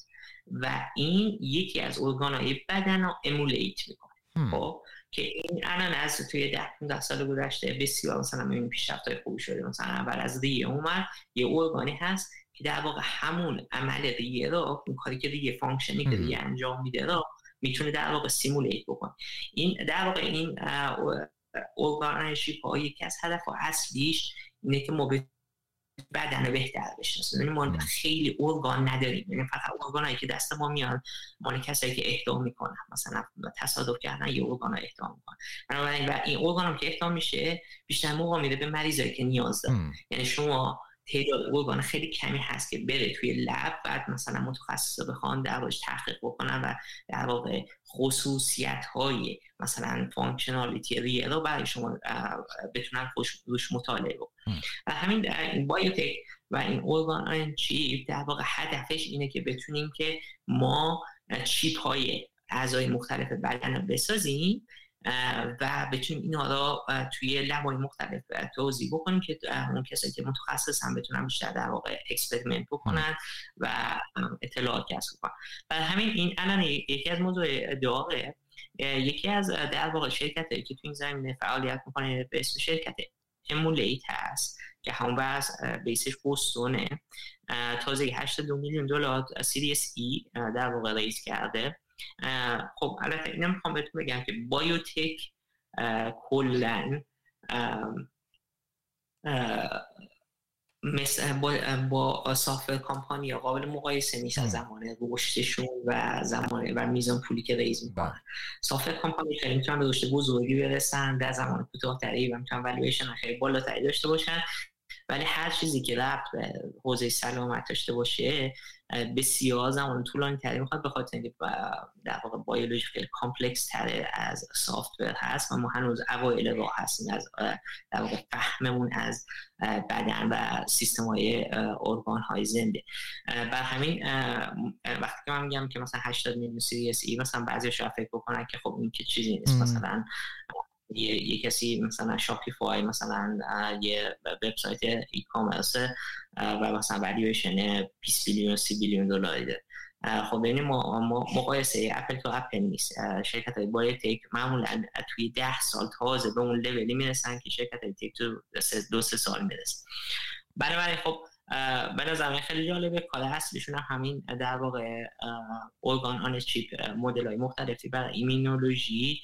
B: و این یکی از organ های بدن رو emulate می‌کنه. خب؟ که این الان از توی ده 15 سال گذشته بسیار مثلا می‌بینیم پیشرفت های خوبی شده. مثلا اول از ریه اومد یه organ ی هست که در واقع همون عمل ریه رو اون کاری که ریه function ی که ریه انجام میده رو می‌تونه در واقع سیمولیت بکنه. این در واقع این ارگانشیپ ها یکی از هدف اصلیش اینه که ما بدن بهتر بشناسیم. یعنی ما خیلی ارگان نداریم. یعنی فقط ارگانایی که دست ما میان مال کسایی که اهدا می‌کنن. مثلا تصادف کردن یه ارگان رو اهدا می‌کنن. بنابراین و این ارگان که اهدا میشه بیشتر موقع میده به مریضایی که نیاز دارن. یعنی شما تعداد ارگان خیلی کمی هست که بره توی لب بعد مثلا متخصص بخوان دربارش تحقیق بکنن و در واقع خصوصیت های مثلا functionality ریه رو برای شما بتونن روش مطالعه بکنن. و همین در این biotech و این organ chip در واقع هدفش اینه که بتونیم که ما chip های اعضای مختلف بدن رو بسازیم و بتونیم اینا را توی lab ای مختلف توزیع بکنیم که اون کسایی که متخصص هم بتونن بیشتر در واقع experiment بکنن و اطلاعات کسب کنن و همین این الان یکی از موضوع داغه یکی از در واقع شرکت که تو این زمینه فعالیت می‌کنه به اسم شرکت Emulate هست که همون بس بیسش بوستونه تازه 82 میلیون دلار series A در واقع raise کرده. خب البته اینم می‌خوام بهتون بگم که biotech کلا مثل با, با software company قابل مقایسه نیست از زمان رشدشون و زمان و میزان پولی که raise می‌کنن. بله. software company خیلی می‌تونن به رشد بزرگی برسن در زمان کوتاه‌تری و می‌تونن والویشن خیلی بالاتری داشته باشن. ولی هر چیزی که ربط به حوزه سلامت داشته باشه بسیار زمان طولانی تری می‌خواد به خاطر اینکه در واقع بیولوژی خیلی complex تره از software هست و ما هنوز اوایل راه هستیم از در واقع فهممون از بدن و سیستم های ارگان های زنده بر همین وقتی که من میگم که مثلا 80 میلیون series A مثلا بعضی شاید فکر بکنن که خب این که چیزی نیست. مثلا یه, یه کسی مثلا Shopify مثلا یه وبسایت e-commerce و مثلا ولیویشن 20 billion 30 billion دلاری ده. خب ما مقایسه apple to apple نیست. شرکت های باید تک معمولا توی ده سال تازه به اون لولی می‌رسن که شرکت های تک تو دو سه سال می‌رسن. بنابراین خب به نظر خیلی جالبه. کار اصلیشون همین در واقع ارگان آن چیپ مدل های مختلفی برای ایمینولوژی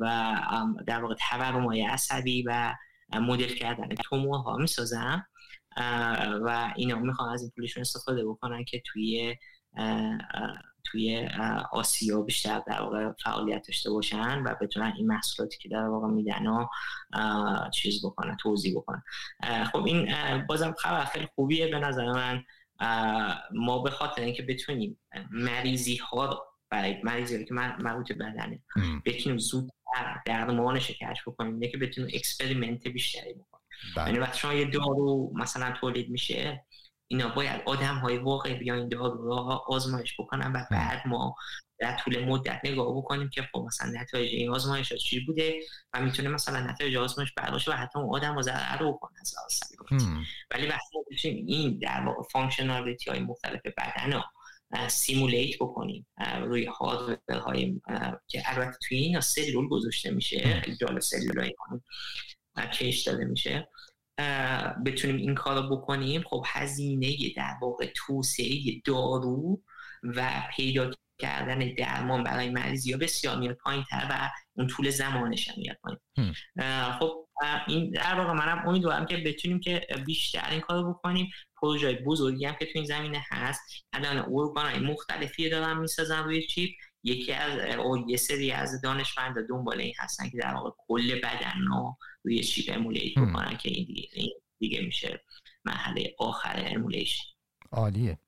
B: و در واقع تورم های عصبی و مدل کردن تومورها می‌سازن. و اینا می‌خوان از این پولشون استفاده بکنن که توی توی آسیا بیشتر در واقع فعالیت داشته باشن و بتونن این محصولاتی که در واقع میدن و چیز بکنن توزیع بکنن. خب این بازم خبر خیلی خوبیه به نظر من. ما به خاطر اینکه بتونیم مریضی ها رو برای مریضی که مربوط بدنه بتونیم زود درمانش کشف بکنیم اینه که بتونیم experiment بیشتری بکنیم. بله. یعنی وقتی شما یه دارو مثلا تولید میشه اینا باید آدم های واقعی بیاین دارو را آزمایش بکنن و بعد ما در طول مدت نگاه بکنیم که خب مثلا نتایج این آزمایش ها چی بوده و می‌تونه مثلا نتایج آزمایش باشه و حتی اون آدم رو ضرر رو کنه از ولی وقتی این در واقع فانکشنالیتی های مختلف بدن رو سیمولیت بکنیم روی هاردور های که البته توی این سلول گذاشته میشه جال سلول های کیش داده میشه. بتونیم این کار رو بکنیم خب هزینه در واقع توسعه دارو و پیدا کردن درمان برای مریضی ها بسیار میاد پایین تر و اون طول زمانش هم میاد پایین. خب این در واقع منم امیدوارم که بتونیم که بیشتر این کارو بکنیم. پروژه بزرگی هم که تو این زمینه هست. الان ارگان های مختلفی دارن می‌سازن روی چیپ. یکی از او یه سری از دانشمند دنبال این هستن که در واقع کل بدن رو روی چیپ امولیت بکنن که این دیگه, این دیگه میشه مرحله آخر امولیشن
A: عالیه.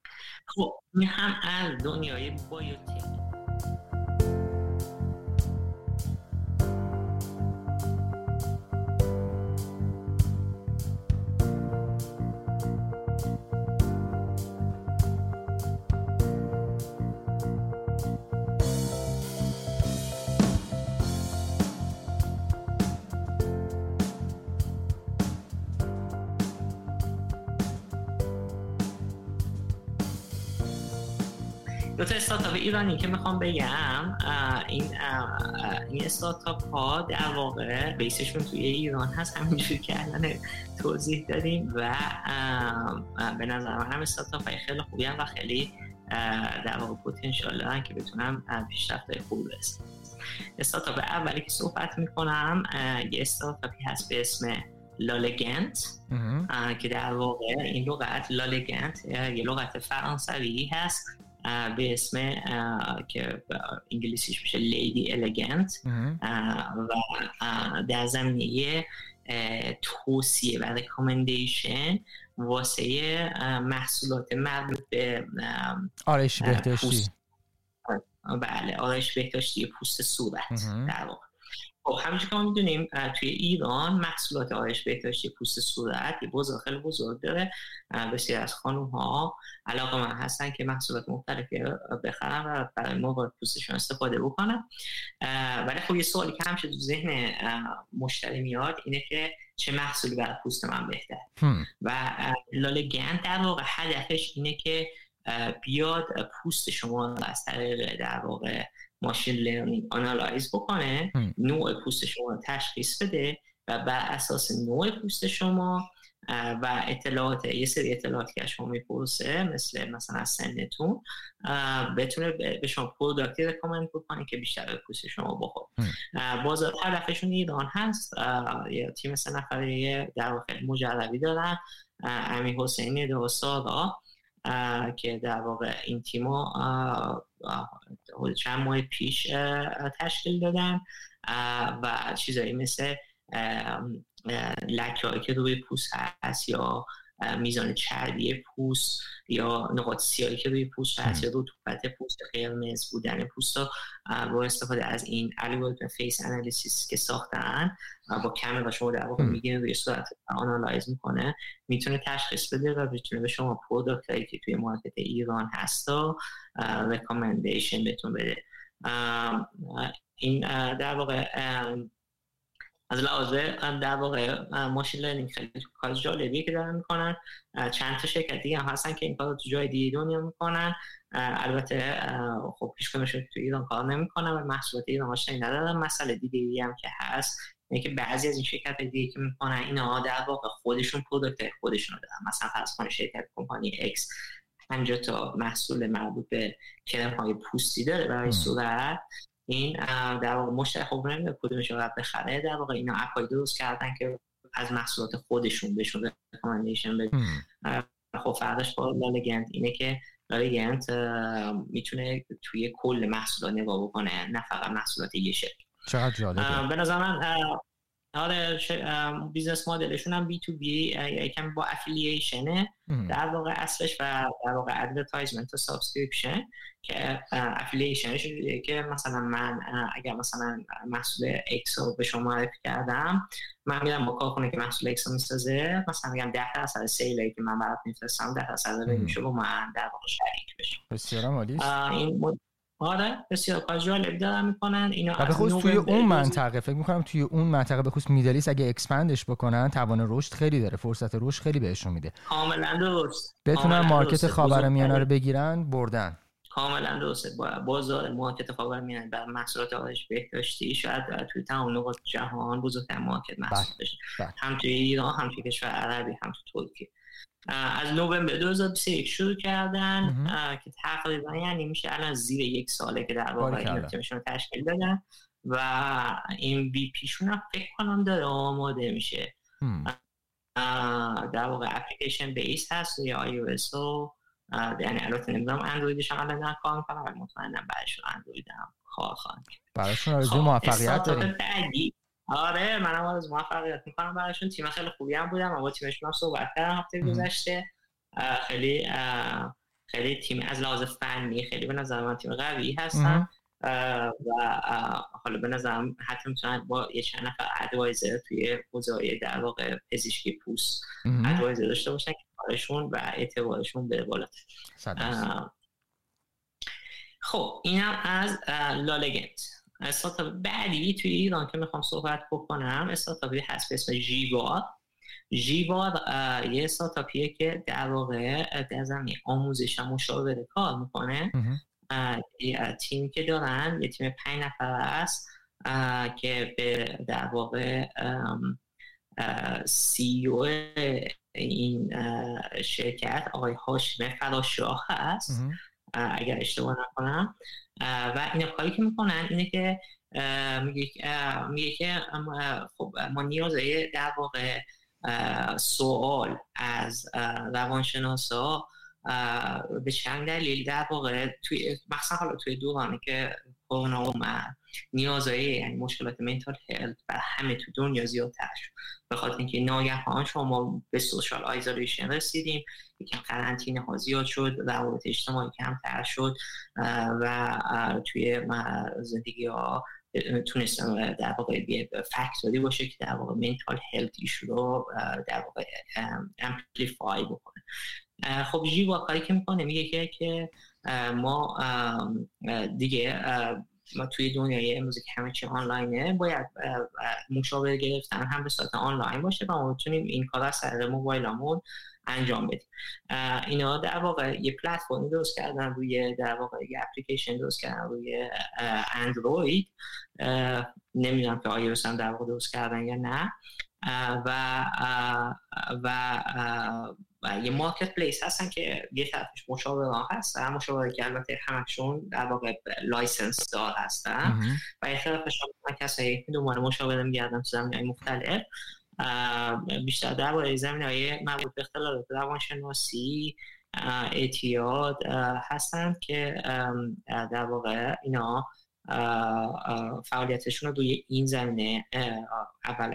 B: خب این هم از دنیای بایوتک تا استارتاپ ایرانی که می‌خوام بگم این این استارتاپ ها در واقع بیسشون توی ایران هست. همینجوری که الان توضیح دادیم و به نظر من هم استارتاپ های خیلی خوبی هم و خیلی در واقع پوتنشال دارن که بتونم پیشرفت خوب برسن. استارتاپ اولی که صحبت می‌کنم یه استارتاپی هست به اسم لالگنت که در واقع این لغت لالگنت یه لغت فرانسوی هست. به اسم که انگلیسیش میشه لیدی الگنت و در زمینه توصیه و ریکامندیشن واسه محصولات مربوط به
A: آرایش بهداشتی.
B: بله آرایش بهداشتی پوست صورت. در واقع. خب همینجور که ما می‌دونیم توی ایران محصولات آرایش بهداشتی پوست صورت یه بزرگ خیلی بزرگ داره. بسیار از خانوم ها علاقه‌مند هستن که محصولات مختلفی بخرن و برای موارد پوستشون استفاده بکنن. ولی خب یه سوالی که همیشه تو ذهن مشتری میاد اینه که چه محصولی برای پوست من بهتر و لالگنت در واقع هدفش اینه که بیاد پوست شما از طریق در واقع machine learning analyze بکنه نوع پوست شما رو تشخیص بده و بر اساس نوع پوست شما و اطلاعات یه سری اطلاعاتی که شما می‌پرسه مثل مثلا سنتون بتونه به شما پروداکتی رکامند بکنه که بیشتر به پوست شما بخور بازار هدفشون ایران هست. یه تیم سه نفره در واقع مجربی دارن. امی حسینی دو سالا که در واقع این تیما چند ماه پیش تشکیل دادن و چیزایی مثل لکه که روی پوست هست یا میزان چربی پوست یا نقاط سیاهی که روی پوست هست یا رطوبت پوست قرمز بودن پوست با استفاده از این الگوریتم face analysis که ساختن با کامل و شما در واقع میگین روی صورت analyze می‌کنه می‌تونه تشخیص بده و بتونه به شما product هایی که توی market ایران هست و recommendation بهتون بده. این در واقع از لحاظ در واقع machine learning خیلی کار جالبی که دارن می‌کنن. چند تا شرکت دیگه هم هستن که این کار تو جای دیگه دنیا می‌کنن. البته خب پیش تو ایران کار نمی‌کنن و محصولات ایران آشنایی ندارن. مسئله دیگه هم که هست که بعضی از این شرکت دیگه که می‌کنن اینا در واقع خودشون product خودشون دارن. مثلا فرض کنید شرکت کمپانی X 50 تا محصول مربوط به کرم های پوستی داره برای صورت. این در واقع مشتری خب نمی‌دونه کدومش رو بخره؟ در واقع اینا app ای درست کردن که از محصولات خودشون بهشون recommendation بده خب فرقش با لالگنت اینه که لالگنت می‌تونه توی کل محصولات نگاه بکنه نه فقط محصولات یه شرکت
A: چقدر جالبه.
B: به نظر من آره business model شون هم B2B یکم با affiliation ه در واقع اصلش و در واقع advertisement و subscription که affiliation ش که مثلا من اگر مثلا محصول X رو به شما معرفی کردم من میرم با کارخونه که محصول X رو می‌سازه مثلا میگم 10 درصد sale ی که من برات میفرستم 10 درصد میشه با من در واقع شریک بشه.
A: بسیار عالی
B: این آره بسیار کار جالب دارن می‌کنن. اینا
A: و به خصوص توی اون منطقه فکر می‌کنم توی اون منطقه به خصوص Middle East اگه expand ش بکنن توان رشد خیلی داره فرصت رشد خیلی بهشون میده.
B: کاملا درست.
A: بتونن market خاورمیانه رو بگیرن بردن.
B: کاملا درسته. بازار market خاور میانه برا محصولات آرایش بهداشتی شاید توی تمام نقاط جهان بزرگترین market محسوب بله، بشه بله. هم توی ایران هم توی کشور عربی هم توی ترکیه. از نوامبر 2021 شروع کردن که تقریبا یعنی میشه الان زیر یک ساله که در واقع این تیمشون تشکیل دادن و این MVP شون هم فکر کنم داره آماده میشه. در واقع اپلیکیشن base هست یا iOS و یعنی البته نمی‌دونم اندرویدش هم الان کار می‌کنم ولی مطمئنم بعدش اندروید هم کار خواهند
A: براشون آرزو خب، موفقیت داریم.
B: آره منم از موفقیت می‌کنم براشون. تیم خیلی خوبی هم بودن و با تیمشون هم صحبت کردم هفته گذشته. خیلی خیلی تیم از لحاظ فنی خیلی به نظر من تیم قوی هستن. و حالا به نظرم حتی می‌تونن با یه چند نفر advisor توی حوزه در واقع پزشکی پوست advisor داشته باشن که کارشون و اعتبارشون به بالا خب اینم از لالگنت استارتاپ بعدی توی ایران که می‌خوام صحبت بکنم استارتاپی هست به اسم جیوار جیوار یه استارتاپیه که در واقع در زمین آموزش و مشاوره کار می‌کنه. تیم که دارن یه تیم پنج نفر است که به در واقع سی او این شرکت آقای هاشم فراشاه هست. اگر اشتباه نکنم. و این کاری که می‌کنن اینه که میگه که خب ما نیازه در واقع سوال از روانشناسا به چند دلیل در واقع توی مثلا حالا توی دورانی که کرونا اومد نیازهای یعنی مشکلات منتال هلت و همه تو دنیا زیادتر شد. به خاطر اینکه ناگهان شما به social isolation رسیدیم یکم قرنطینه ها زیاد شد روابط اجتماعی کمتر شد و توی زندگی ها تونسته در واقع فکتوری باشه که در واقع mental health رو در واقع amplify بکنه. خب جیوا کاری که می‌کنه میگه که ما دیگه ما توی دنیای امروز که همه چی آنلاینه باید مشاوره گرفتن هم به صورت آنلاین باشه و ما بتونیم این کار از سر موبایلمون انجام بدیم. اینا در واقع یه پلتفرمی درست کردن روی در واقع یه اپلیکیشن درست کردن روی اندروید. نمی‌دونم که آیا هم در واقع درست کردن یا نه. و و و یه مارکت پلیس هستن که یه طرفش مشاوره هست و مشاوره که البته همشون در واقع license دار هستن. و یه طرفش هم کسایی که دنبال مشاوره میگردن تو زمینه های مختلف بیشتر در باید زمینه های مربوط به اختلالات روانشناسی اعتیاد هستن که در واقع اینا فعالیتشون رو روی این زمینه اول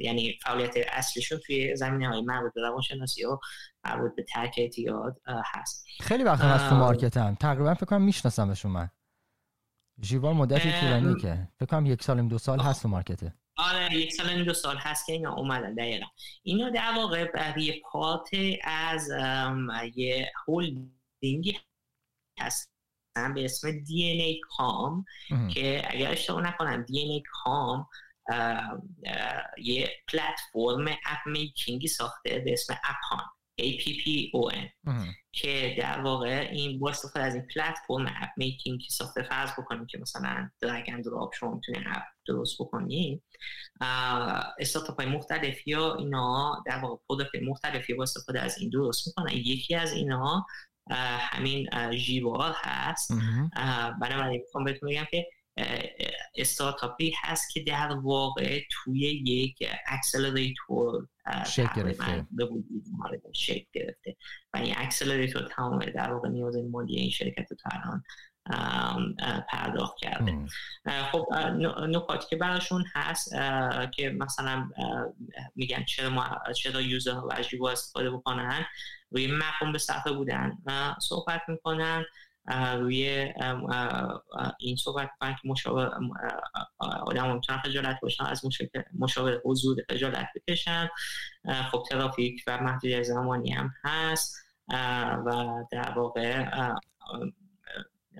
B: یعنی فعالیت اصلیشون توی زمینه های مربوط به روانشناسی و مربوط به ترک اعتیاد هست.
A: خیلی وقت هست تو market هم تقریبا فکر کنم میشناسمشون من. جیوا مدتی طولانی که. فکر کنم یک سال دو سال هست تو market ه
B: آره یک سال دو سال هست که اینا اومدن دقیقا. اینا در واقع یه part از یه هولدینگی هست. به اسم DNA کام که اگر اشتباه نکنم DNA کام یه پلتفرم app making ی ساخته به اسم اپان APPON که در واقع این با استفاده از این پلتفرم app making که ساخته. فرض بکنیم که مثلا drag and drop شما می‌تونید اپ درست بکنید استارتاپ های مختلفی یا اینا در واقع product مختلفی با استفاده از این درست می‌کنن. یکی از اینا همین جیوا هست. بنابراین می‌خوام بهتون بگم که استارتاپی هست که در واقع توی یک accelerator
A: شکل گرفته.
B: شکل گرفته. و این accelerator تمام در واقع نیاز مالی این شرکت رو الان پرداخت کرده. خب نکاتی که براشون هست که مثلا میگن چرا ما چرا user از جیوا استفاده بکنن. روی مقرون به صرفه بودن صحبت می‌کنن روی این صحبت می‌کنن که مشاور آدم می‌تونن خجالت باشن از مشاور حضور خجالت بکشن. خب ترافیک و محدودیت زمانی هم هست و در واقع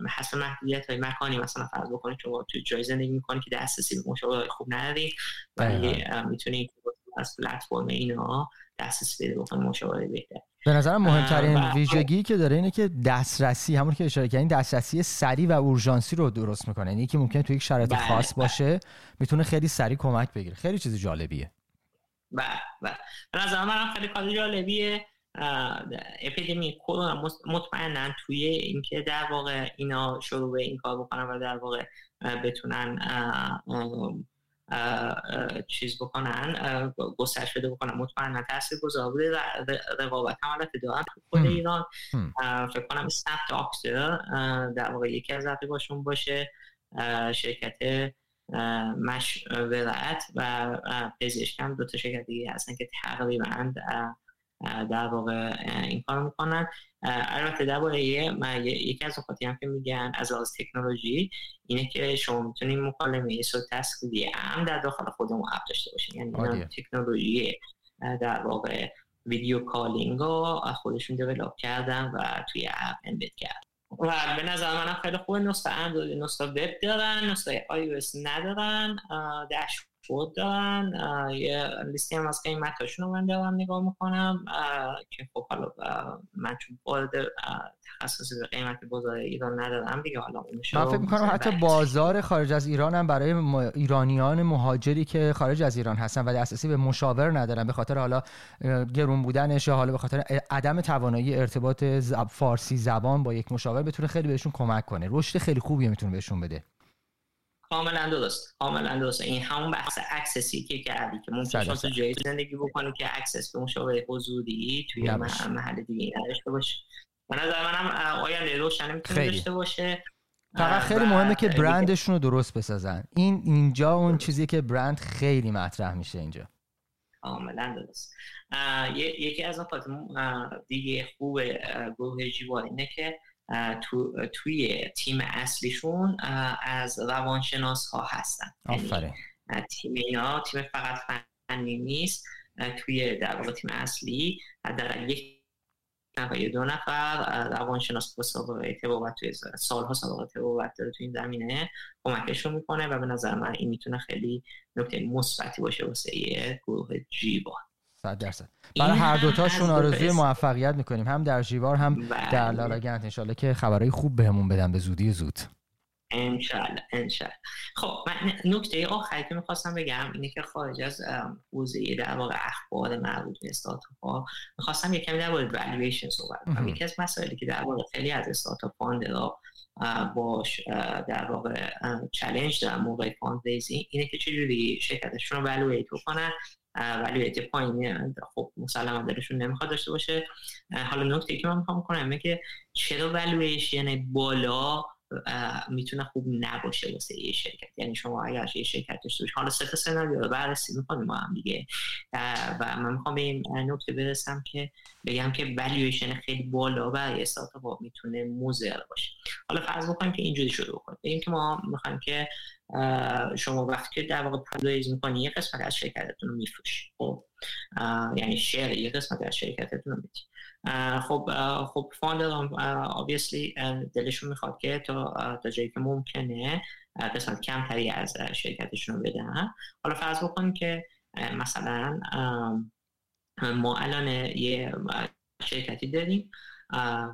B: حسب محدودیت های مکانی مثلا فرض بکنید شما تو جای زندگی می‌کنی که دسترسی به مشاور خوب نداری ولی می‌تونید از پلتفرم اینا دسترسی پیدا بکنید مشاوره بهتر.
A: به نظرم مهمترین ویژگی که داره اینه که دسترسی همون که اشاره کردین دسترسی سریع و اورژانسی رو درست می‌کنه. یعنی که ممکنه توی یک شرایط بله، خاص بله. باشه می‌تونه خیلی سریع کمک بگیره. خیلی چیز جالبیه.
B: بله بله. به نظر من خیلی کار جالبیه. اپیدمی کرونا مطمئنا توی اینکه در واقع اینا شروع به این کار بکنن و در واقع بتونن چیز بکنن گسترش بده بکنن. مطمئنا تاثیر گذار بوده رقابت هم حالت دارن خود ایران. فکر کنم سنپ داکتر در واقع یکی از رقیباشون باشه شرکت مشورت و پزشک هم دو تا شرکت دیگه هستن که تقریبا در واقع این کار می‌کنن. البته درباره یکی از نکاتی هم که میگن از از تکنولوژی اینه که شما می‌تونید مکالمه صوتی تصویری هم در داخل خود همون اپ داشته باشین یعنی تکنولوژی در واقع video calling رو خودشون develop کردن و توی اپ embed کردن. و به نظر من خیلی خوبه. نسخه اندروید نسخه وب دارن نسخه آی ندارن داش فود دارن یه لیستی هم از قیمتاشون رو من دارم نگاه می‌کنم که خب حالا من چون وارد تخصص به قیمت بازار ایران ندارم دیگه حالا
A: من فکر می‌کنم حتی بازار خارج از ایران هم برای ایرانیان مهاجری که خارج از ایران هستن و دسترسی به مشاور ندارن به خاطر حالا گرون بودنش حالا به خاطر عدم توانایی ارتباط فارسی زبان با یک مشاور بتونه خیلی بهشون کمک کنه. رشد خیلی خوبی می‌تونه بهشون بده.
B: کاملا درست کاملا درست. این همون بحث access ی که کردی که ممکنه تو جایی زندگی بکنی که access به مشاوره حضوری توی محل دیگه نداشته باشه به نظر منم آینده روشن می‌تونه داشته باشه.
A: فقط خیلی مهمه که برندشون رو درست بسازن. این اینجا اون چیزی که برند خیلی مطرح میشه اینجا.
B: کاملا درست. یکی از نکات دیگه خوب گروه جیوار اینه که تو، توی تیم اصلیشون از روانشناس ها هستن.
A: یعنی آفره
B: تیم اینا تیم فقط فنی نیست. توی در واقع تیم اصلی در یک نفر یا دو نفر روانشناس با سابقه تبابت توی سالها سابقه تبابت داره توی این زمینه کمکشون می‌کنه و به نظر من این می‌تونه خیلی نکته مثبتی باشه واسه گروه جیبان.
A: صد درصد. برای هر دوتاشون آرزوی موفقیت می‌کنیم. هم در جیوار هم بله. در لالاگنت. انشالله که خبرهای خوب بهمون بدن. به زودی زود.
B: انشالله انشالله. خب من نکته آخری که می‌خواستم بگم اینه که خارج از حوزه در واقع اخبار مربوط به استارتاپ ها می‌خواستم یکمی در مورد والویشن صحبت کنم. یکی از مسائلی که در واقع خیلی از استارتاپ را باش در واقع چالش دارن موقع fund اینه که چجوری شرکتشون رو valuate کنن ولی پایینی خب مسلما دلشون نمی‌خواد داشته باشه. حالا نکته که من می‌خوام کنم اینه که چرا والویشن بالا می‌تونه خوب نباشه واسه یه شرکت؟ یعنی شما اگر یه شرکت داشته حالا سه تا سناریو رو بررسی می‌کنیم ما هم دیگه. و من می‌خوام به این نکته برسم که بگم که والویشن خیلی بالا برای استارتاپ می‌تونه مضر باشه. حالا فرض بکنیم که اینجوری شروع کنیم. بگیم که ما می‌خوایم که شما وقتی در واقع پول ریز می‌کنی یه قسمت از شرکتتون رو میفروشی. خب؟ یعنی شیر یه قسمت از شرکتتون رو میدی. خب خب فاندر obviously دلشون می‌خواد که تا تا جایی که ممکنه قسمت کمتری از شرکتشون رو بدن. حالا فرض بکنیم که مثلا ما الان یه شرکتی داریم.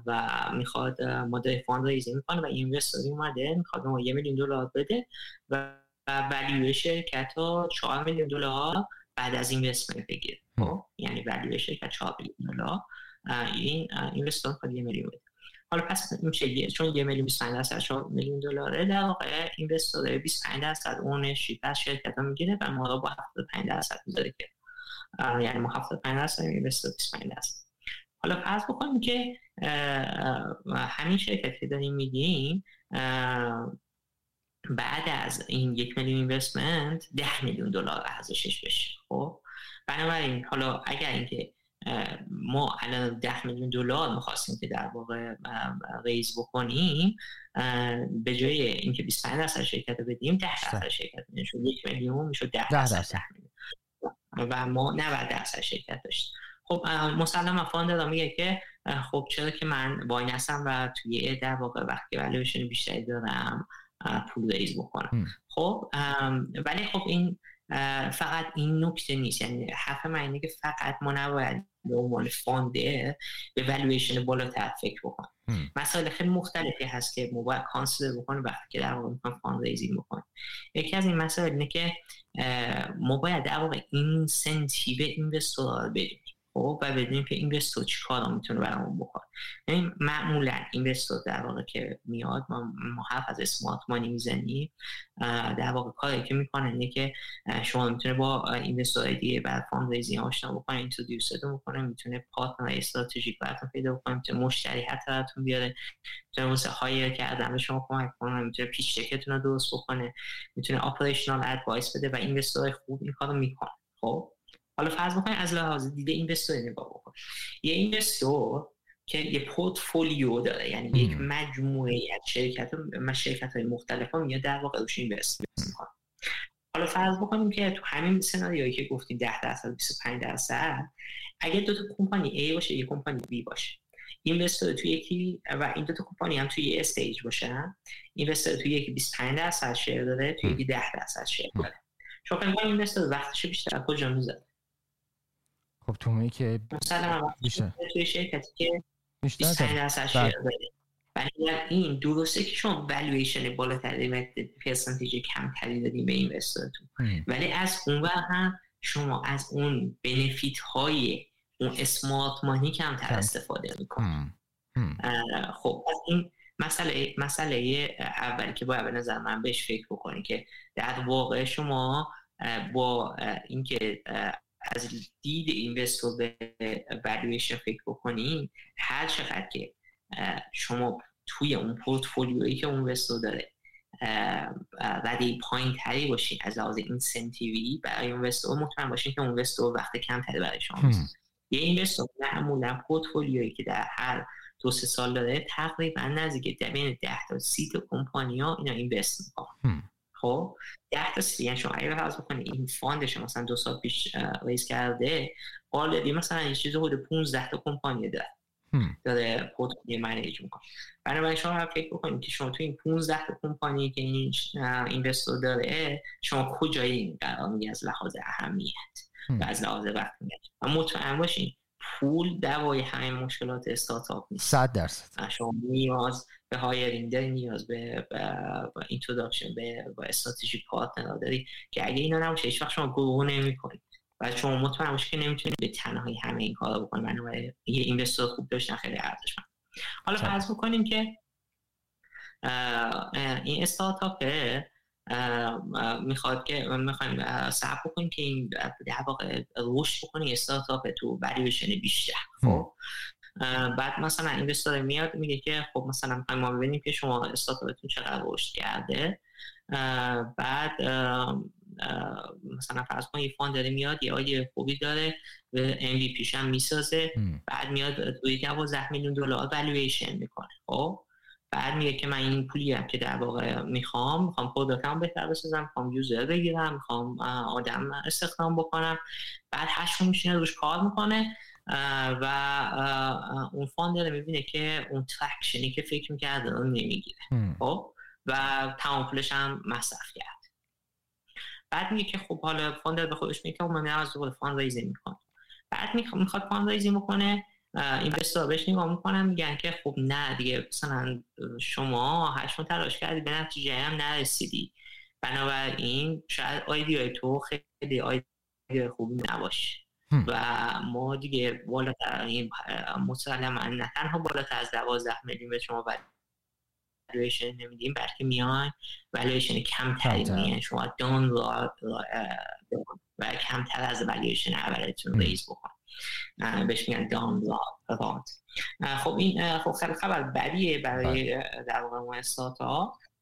B: و می‌خواد ماده fund raising می‌کنه و investor ی اومده می‌خواد ما یه میلیون دلار بده و value شرکت را 4 میلیون دلار بعد از investment بگیره. خب. یعنی value شرکت 4 میلیون دلار. این investor خود یه میلیون بده. حالا پس میشه چون یه میلیون 25 درصد 4 میلیون دلاره در واقع investor 25 درصد ownership از شرکت را می‌گیره و ما رو با 75 درصد می‌ذاره که یعنی ما 75 درصد اینوستور 25 درصد. حالا فرض بکنیم که همین شرکت که داریم میگیم بعد از این یک میلیون اینوستمنت ده میلیون دلار ارزشش بشه خب؟ بنابراین حالا اگر اینکه ما الان ده میلیون دلار می‌خواستیم که در واقع ریز بکنیم به جای اینکه 25 درصد شرکت رو بدیم 10 درصد شرکت می‌شد. یک میلیون می‌شد 10 درصد و ما 90 درصد شرکت داشتیم. خب مسلما founder میگه که خب چرا که من why not و توی در واقع وقتی والویشن بیشتری دارم پول raise بکنم. خب ولی خب این فقط این نکته نیست. یعنی حرف من اینه که فقط ما نباید به عنوان founder به والویشن بالاتر فکر بکنیم. مسائل خیلی مختلفی هست که ما باید consider بکنیم وقتی که در واقع می‌خوایم fund raising بکنیم. یکی از این مسائل اینه که ما باید در واقع incentive investor بدونیم خب و بدونیم که investor چی کارا می‌تونه برامون بکنه یعنی معمولا investor در واقع که میاد ما, حرف از smart money می‌زنیم در واقع کاری که می‌کنه اینه که شما می‌تونه با investor دیگه بعد fund raising آشنا بکنه introduce تون بکنه می‌تونه partner استراتژیک براتون پیدا بکنه می‌تونه مشتری حتی براتون بیاره می‌تونه مثل hire کردن به شما کمک کنه می‌تونه pitch deck تون رو درست بکنه می‌تونه operational advice بده و investor خوب این کارو می‌کنه خب؟ حالا فرض بکنید از لحاظ دید investor نگاه بکن. یه investor که یه پورتفولیو داره یعنی یک مجموعه از شرکت شرکت های مختلف ها میاد در واقع روش invest می‌کنه حالا فرض بکنیم که تو همین سناریویی که گفتیم 10 درصد 25 درصد اگه دو تا company A باشه یه company B باشه. investor توی یکی و این دو تا کمپانی هم توی یه stage باشن. investor توی یکی 25 درصد share داره توی یکی 10 درصد share داره. شما فکر investor وقتش بیشتر؟ کجا می‌ذاره؟
A: خب تو که
B: مثلا توی شرکتی که 25 درصد share بله. داره. این درسته که شما والویشن بالاتری و percentage کمتری دادیم به investor تون ولی از اون هم شما از اون بنفیت های اون اسمارت مانی کمتر استفاده می‌کنید خب از این مسئله مسئله اولی که باید به نظر من بهش فکر بکنید که در واقع شما با اینکه از دید اینوستور به والویشن فکر بکنین هر چقدر که شما توی اون پورتفولیویی که اون اینوستور داره رده پایین تری باشین از لحاظ incentive ی برای investor مطمئن باشین که اون investor وقت کمتری برای شما یه investor معمولا پورتفولیویی که در هر دو سه سال داره تقریبا نزدیک بین 10 تا 30 تا کمپانی ها اینا invest می‌کنن. خب ده تا سی یعنی شما اگه فرض بکنید این fund ش مثلا دو سال پیش raise کرده already مثلا این چیز حدود 15 تا کمپانی داره. داره portfolio manage می‌کنه بنابراین شما فکر بکنید که شما تو این 15 تا کمپانی که این investor داره شما کجای این قرار می‌گیره از لحاظ اهمیت و از لحاظ وقت و مطمئن باشین پول دوای همه مشکلات استارتاپ نیست.
A: 100 درصد.
B: شما نیاز به hiring داری نیاز به introduction به با strategic partner داری که اگه اینا نباشه هیچ وقت شما grow نمی‌کنید و شما مطمئن باشید که نمی‌تونید به تنهایی همه این کارا بکنید بنابراین یه investor خوب داشتن خیلی ارزشمند حالا فرض بکنیم که این استارتاپ می‌خواد که می‌خوایم صبر بکنیم که این در واقع رشد بکنی استارتاپ تو valuation بیشتر. خب؟ بعد مثلا investor میاد میگه که خب مثلا ما ببینیم که شما استارتاپتون چقدر رشد کرده. بعد مثلا فرض کن یه founder میاد یه آیه خوبی داره یه MVP هم می‌سازه. بعد میاد روی 12 میلیون دلار valuation raise می‌کنه خب؟ بعد میگه که من این پولی هم که در واقع می‌خوام می‌خوام product م بهتر بسازم می‌خوام user بگیرم می‌خوام آدم استخدام بکنم. بعد هشت ماه میشینه روش کار می‌کنه. و اون داره می‌بینه که اون ترکشنی که فکر می‌کرده رو نمی‌گیره. خب؟ و تمام پولش هم مصرف کرد. بعد میگه که خب حالا founder به خودش میگه که من از دوباره fund raise ی می‌کنم بعد می‌خواد fund raise ی بکنه investor بهش نگاه می‌کنن میگن که خب نه دیگه مثلا شما هشت تلاش کردی به نتیجه هم نرسیدی. بنابراین شاید idea ی تو خیلی idea ی خوبی نباشه. و ما دیگه بالاتر این مسلما نه تنها بالاتر از دوازده میلیون به شما والویشن نمیدیم بلکه میان والویشن کمتری میان. شما down و کمتر از valuation اولتون raise بکن. بهش میگن down round خب این خب خیلی خبر بدیه برای بله. در واقع مؤسسات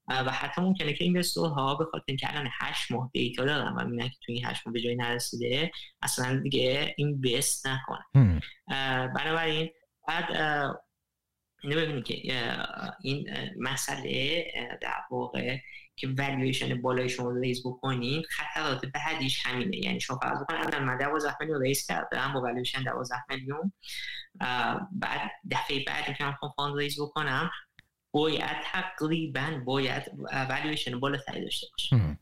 B: و حتی ممکنه که investor ها به خاطر اینکه الان 8 ماه data دارن و می‌بینن که تو این 8 ماه به جایی نرسیده اصلا دیگه invest نکنه. بنابراین بعد اینو ببینید که این مسئله در واقع که valuation بالای شما raise بکنین خطرات بعدیش همینه. یعنی شما فرض بکنید الان من 12 میلیون raise کردم با والویشن 12 میلیون بعد دفعه بعد که من fund raise بکنم. باید تقریبا باید والویشن بالاتری داشته باشه.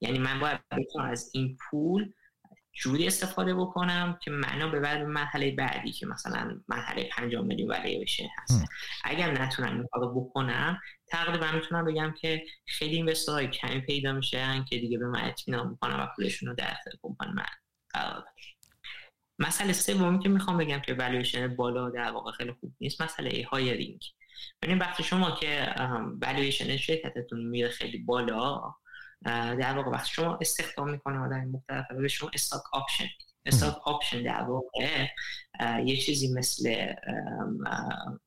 B: یعنی من باید بتونم از این پول جوری استفاده بکنم که ببر به مرحله بعدی که مثلا مرحله 5 میلیون بشه هست. اگر نتونم این کارو بکنم تقریبا می‌تونم بگم که خیلی investor های کمی پیدا میشن که دیگه به من اطمینان بکنم و پولشون رو در اختیار کمپانی من قرار مسئله سومی که می‌خوام بگم که والویشن بالا در واقع خیلی خوب نیست مسئله hiring ببینید وقتی شما که والویشن شرکتتون میره خیلی بالا در واقع وقتی شما استخدام می‌کنه آدم مختلف. به شما stock option stock option در واقع یه چیزی مثل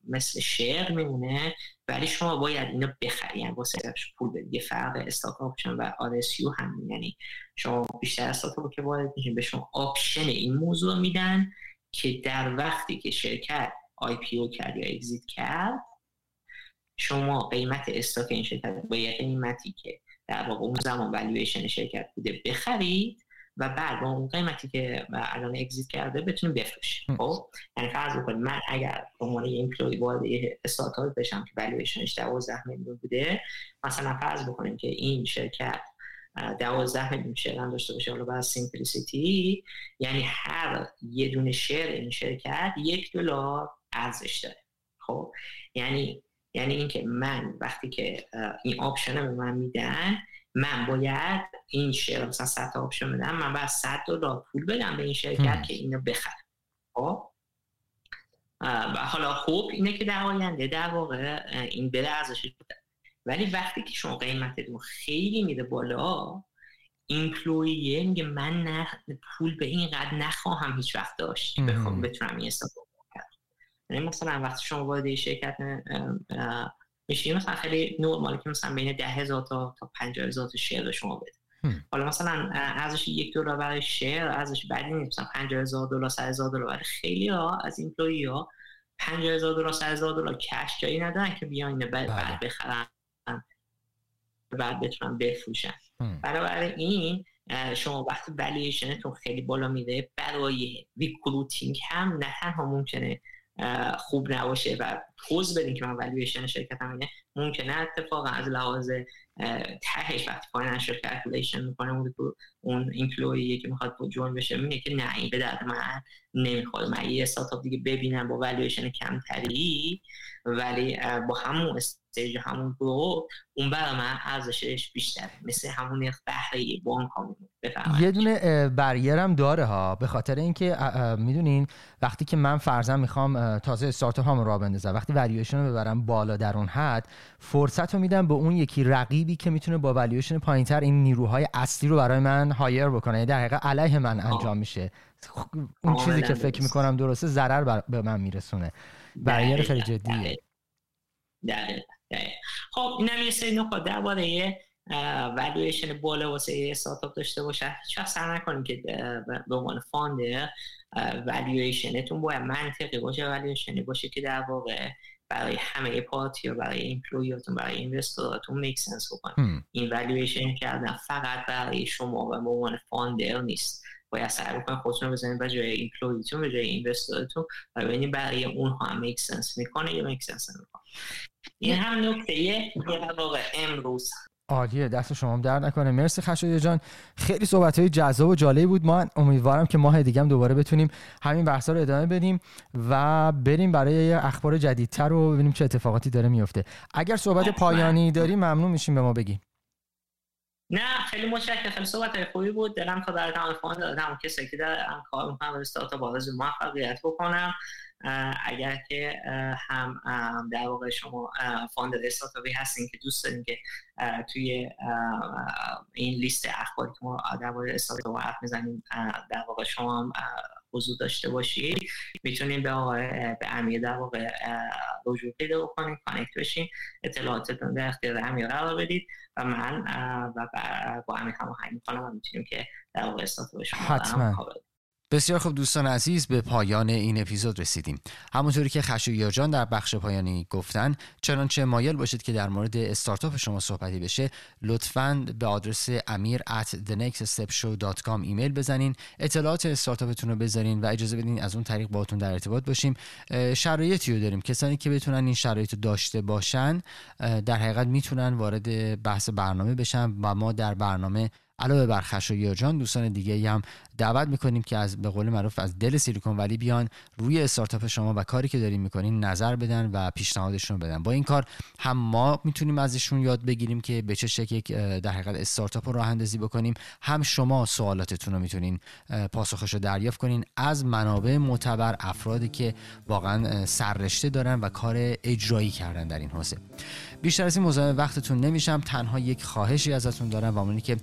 B: مثل share میمونه. ولی شما باید اینو بخری یعنی واسه پول بدید. یه فرق stock option و RSU هم یعنی شما بیشتر استارتاپ که وارد میشین به شما option این موضوع میدن که در وقتی که شرکت IPO کرد یا exit کرد شما قیمت stock این شرکت با یه قیمتی که در واقع اون زمان والویشن شرکت بوده بخرید و بعد با اون قیمتی که الان exit کرده بتونیم بفروشیم خب؟ یعنی فرض بکنید من اگر به عنوان یه employee وارد یه استارتاپ بشم که والویشنش 12 میلیون بوده مثلا فرض بکنیم که این شرکت 12 میلیون share هم داشته باشه حالا برای simplicity یعنی هر یه دونه share این شرکت یک دلار ارزش داره. خب؟ یعنی یعنی اینکه من وقتی که این option رو به من میدن من باید این share مثلا 100 option بدم من باید 100 دلار پول بدم به این شرکت که اینو بخره. خب؟ و حالا خوب اینه که در آینده در واقع این بره ارزش بوده ولی وقتی که شما قیمتتون خیلی میره بالا employee ه میگه من نه پول به این قد نخواهم هیچ وقت داشت بخوام بتونم این استفاده یعنی مثلا وقتی شما وارد شرکت میشین مثلا خیلی نورمالی که مثلا بین ده هزار تا تا پنجاه هزار تا share شما بده. حالا مثلا ارزش یک دلار برای share ارزش بدی نیست. مثلا 50 هزار دلار 100 هزار دلار. خیلی ها از employee ها 50 هزار دلار 100 هزار دلار cash جایی ندارن که بیان بعد, بعد بله. بخرن. بعد بتونن بفروشن. برای این شما وقتی ولیشنتون خیلی بالا میره برای recruiting هم نه تنها ممکنه خوب نباشه و پز بدین که من valuation شرکتم اینه ممکنه اتفاقا از لحاظ تهش وقتی financial calculation می‌کنه. اون اون employee ی که می‌خواد با join بشه میگه که نه این به درد من نمی‌خوره. من یه استارتاپ دیگه ببینم با والویشن کمتری ولی با همون stage همون برم اون برای من ارزشش بیشتره. مثل همون بهره بانک ها
A: یه دونه barrier م داره ها. به خاطر اینکه می‌دونین وقتی که من فرضاً می‌خوام تازه استارتاپ هامو راه بندازم وقتی والیویشن رو ببرم بالا در اون حد فرصت رو میدم به اون یکی رقیبی که می‌تونه با والیویشن پایینتر این نیروهای اصلی رو برای من hire بکنه. یعنی در حقیقت علیه من انجام میشه. اون چیزی که فکر می‌کنم درسته ضرر به من میرسونه. barrier خیلی جدیه.
B: خب این هم یه سری نکات درباره والویشن بالا واسه یه استارتاپ داشته باشه. هیچ سر نکنیم که به عنوان founder valuation تون باید منطقی باشه والویشنی باشه که در واقع برای همه party و برای employee اتون برای investor اتون make sense بکنه. این والویشن کردن فقط برای شما و به عنوان founder نیست. باید سعی بکنید خودتون رو بزنید به جای employee تون به جای investor تون و ببینید برای اونها هم make sense می‌کنه یا make sense نمی‌کنه. این هم نکته یه واقع امروز
A: عالیه دست شما هم در نکنه. مرسی خشایار جان. خیلی صحبت های جذاب و جالبی بود. ما امیدوارم که ماه دیگه هم دوباره بتونیم همین بحثا رو ادامه بدیم و بریم برای اخبار جدیدتر رو ببینیم چه اتفاقاتی داره میفته اگر صحبت پایانی داری ممنون میشیم به ما بگی.
B: نه خیلی متشکرم. خیلی صحبت های خوبی بود. دلم تا در دادم کسی که در کار می‌کنم و استارتاپ آرزو موفقیت بکنم. اگر که هم در واقع شما founder استارتاپی هستین که دوست دارین که توی این لیست اخباری که ما در واقع استارتاپ حرف می‌زنیم در واقع شما هم حضور داشته باشید. می‌تونیم به آقای به امیر در واقع رجوع پیدا بکنید connect بشین اطلاعاتتون در اختیار امیر قرار بدید و من و با امیر هماهنگ می‌کنم و می‌تونیم که در واقع استارتاپ شما
A: حتما. بسیار خوب دوستان عزیز به پایان این اپیزود رسیدیم. همونطوری که خشویار جان در بخش پایانی گفتن چنانچه مایل باشید که در مورد استارتاپ شما صحبتی بشه لطفا به آدرس امیر at thenextstepshow.com ایمیل بزنین اطلاعات استارتاپتون رو بذارین و اجازه بدین از اون طریق باهاتون در ارتباط باشیم. شرایطی رو داریم. کسانی که بتونن این شرایط رو داشته باشن در حقیقت می‌تونن وارد بحث برنامه بشن و ما در برنامه علاوه بر جان دوستان دیگه هم دعوت می‌کنیم که از به قول معروف از دل سیلیکون ولی بیان روی استارتاپ شما و کاری که دارین می‌کنین نظر بدن و پیشنهادشون بدن. با این کار هم ما می‌تونیم ازشون یاد بگیریم که به چه شکل در حقیقت استارتاپ رو راه اندازی بکنیم. هم شما سوالاتتون رو می‌تونین پاسخش رو دریافت کنین از منابع معتبر افرادی که واقعا سررشته دارن و کار اجرایی کردن در این حوزه. بیشتر از این مزاحم وقتتون نمیشم. تنها یک خواهشی ازتون دارم و که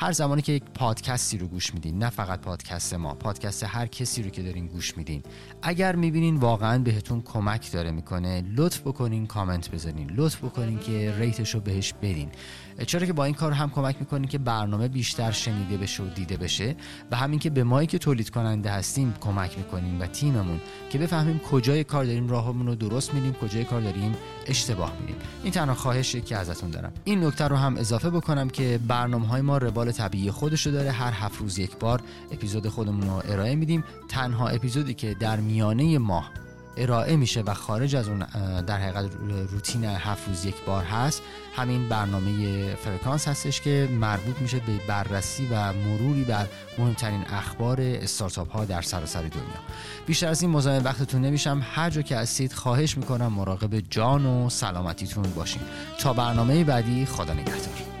A: هر زمانی که یک پادکستی رو گوش میدین نه فقط پادکست ما پادکست هر کسی رو که دارین گوش میدین. اگر می‌بینین واقعا بهتون کمک داره می‌کنه لطف بکنین کامنت بزنین. لطف بکنین که ریتش رو بهش بدین. چرا که با این کار هم کمک می‌کنین که برنامه بیشتر شنیده بشه و دیده بشه و همین که به مایی که تولید کننده هستیم کمک می‌کنیم و تیممون که بفهمیم کجای کار داریم راهمون رو درست میدیم کجای کار داریم اشتباه میدیم. این تنها خواهشی که ازتون دارم. این نکته رو هم اضافه بکنم که برنامه های ما روال طبیعی خودش رو داره. هر هفت روز یک بار اپیزود خودمون رو ارائه میدیم. تنها اپیزودی که در میانه ماه ارائه میشه و خارج از اون در حقیقت روتین هفت روز یک بار هست. همین برنامه فرکانس هستش که مربوط میشه به بررسی و مروری بر مهمترین اخبار استارتاپ ها در سراسر دنیا. بیشتر از این مزاحم وقتتون نمیشم. هر جا که هستید خواهش می‌کنم مراقب جان و سلامتیتون باشین. تا برنامه بعدی خدا نگهدار.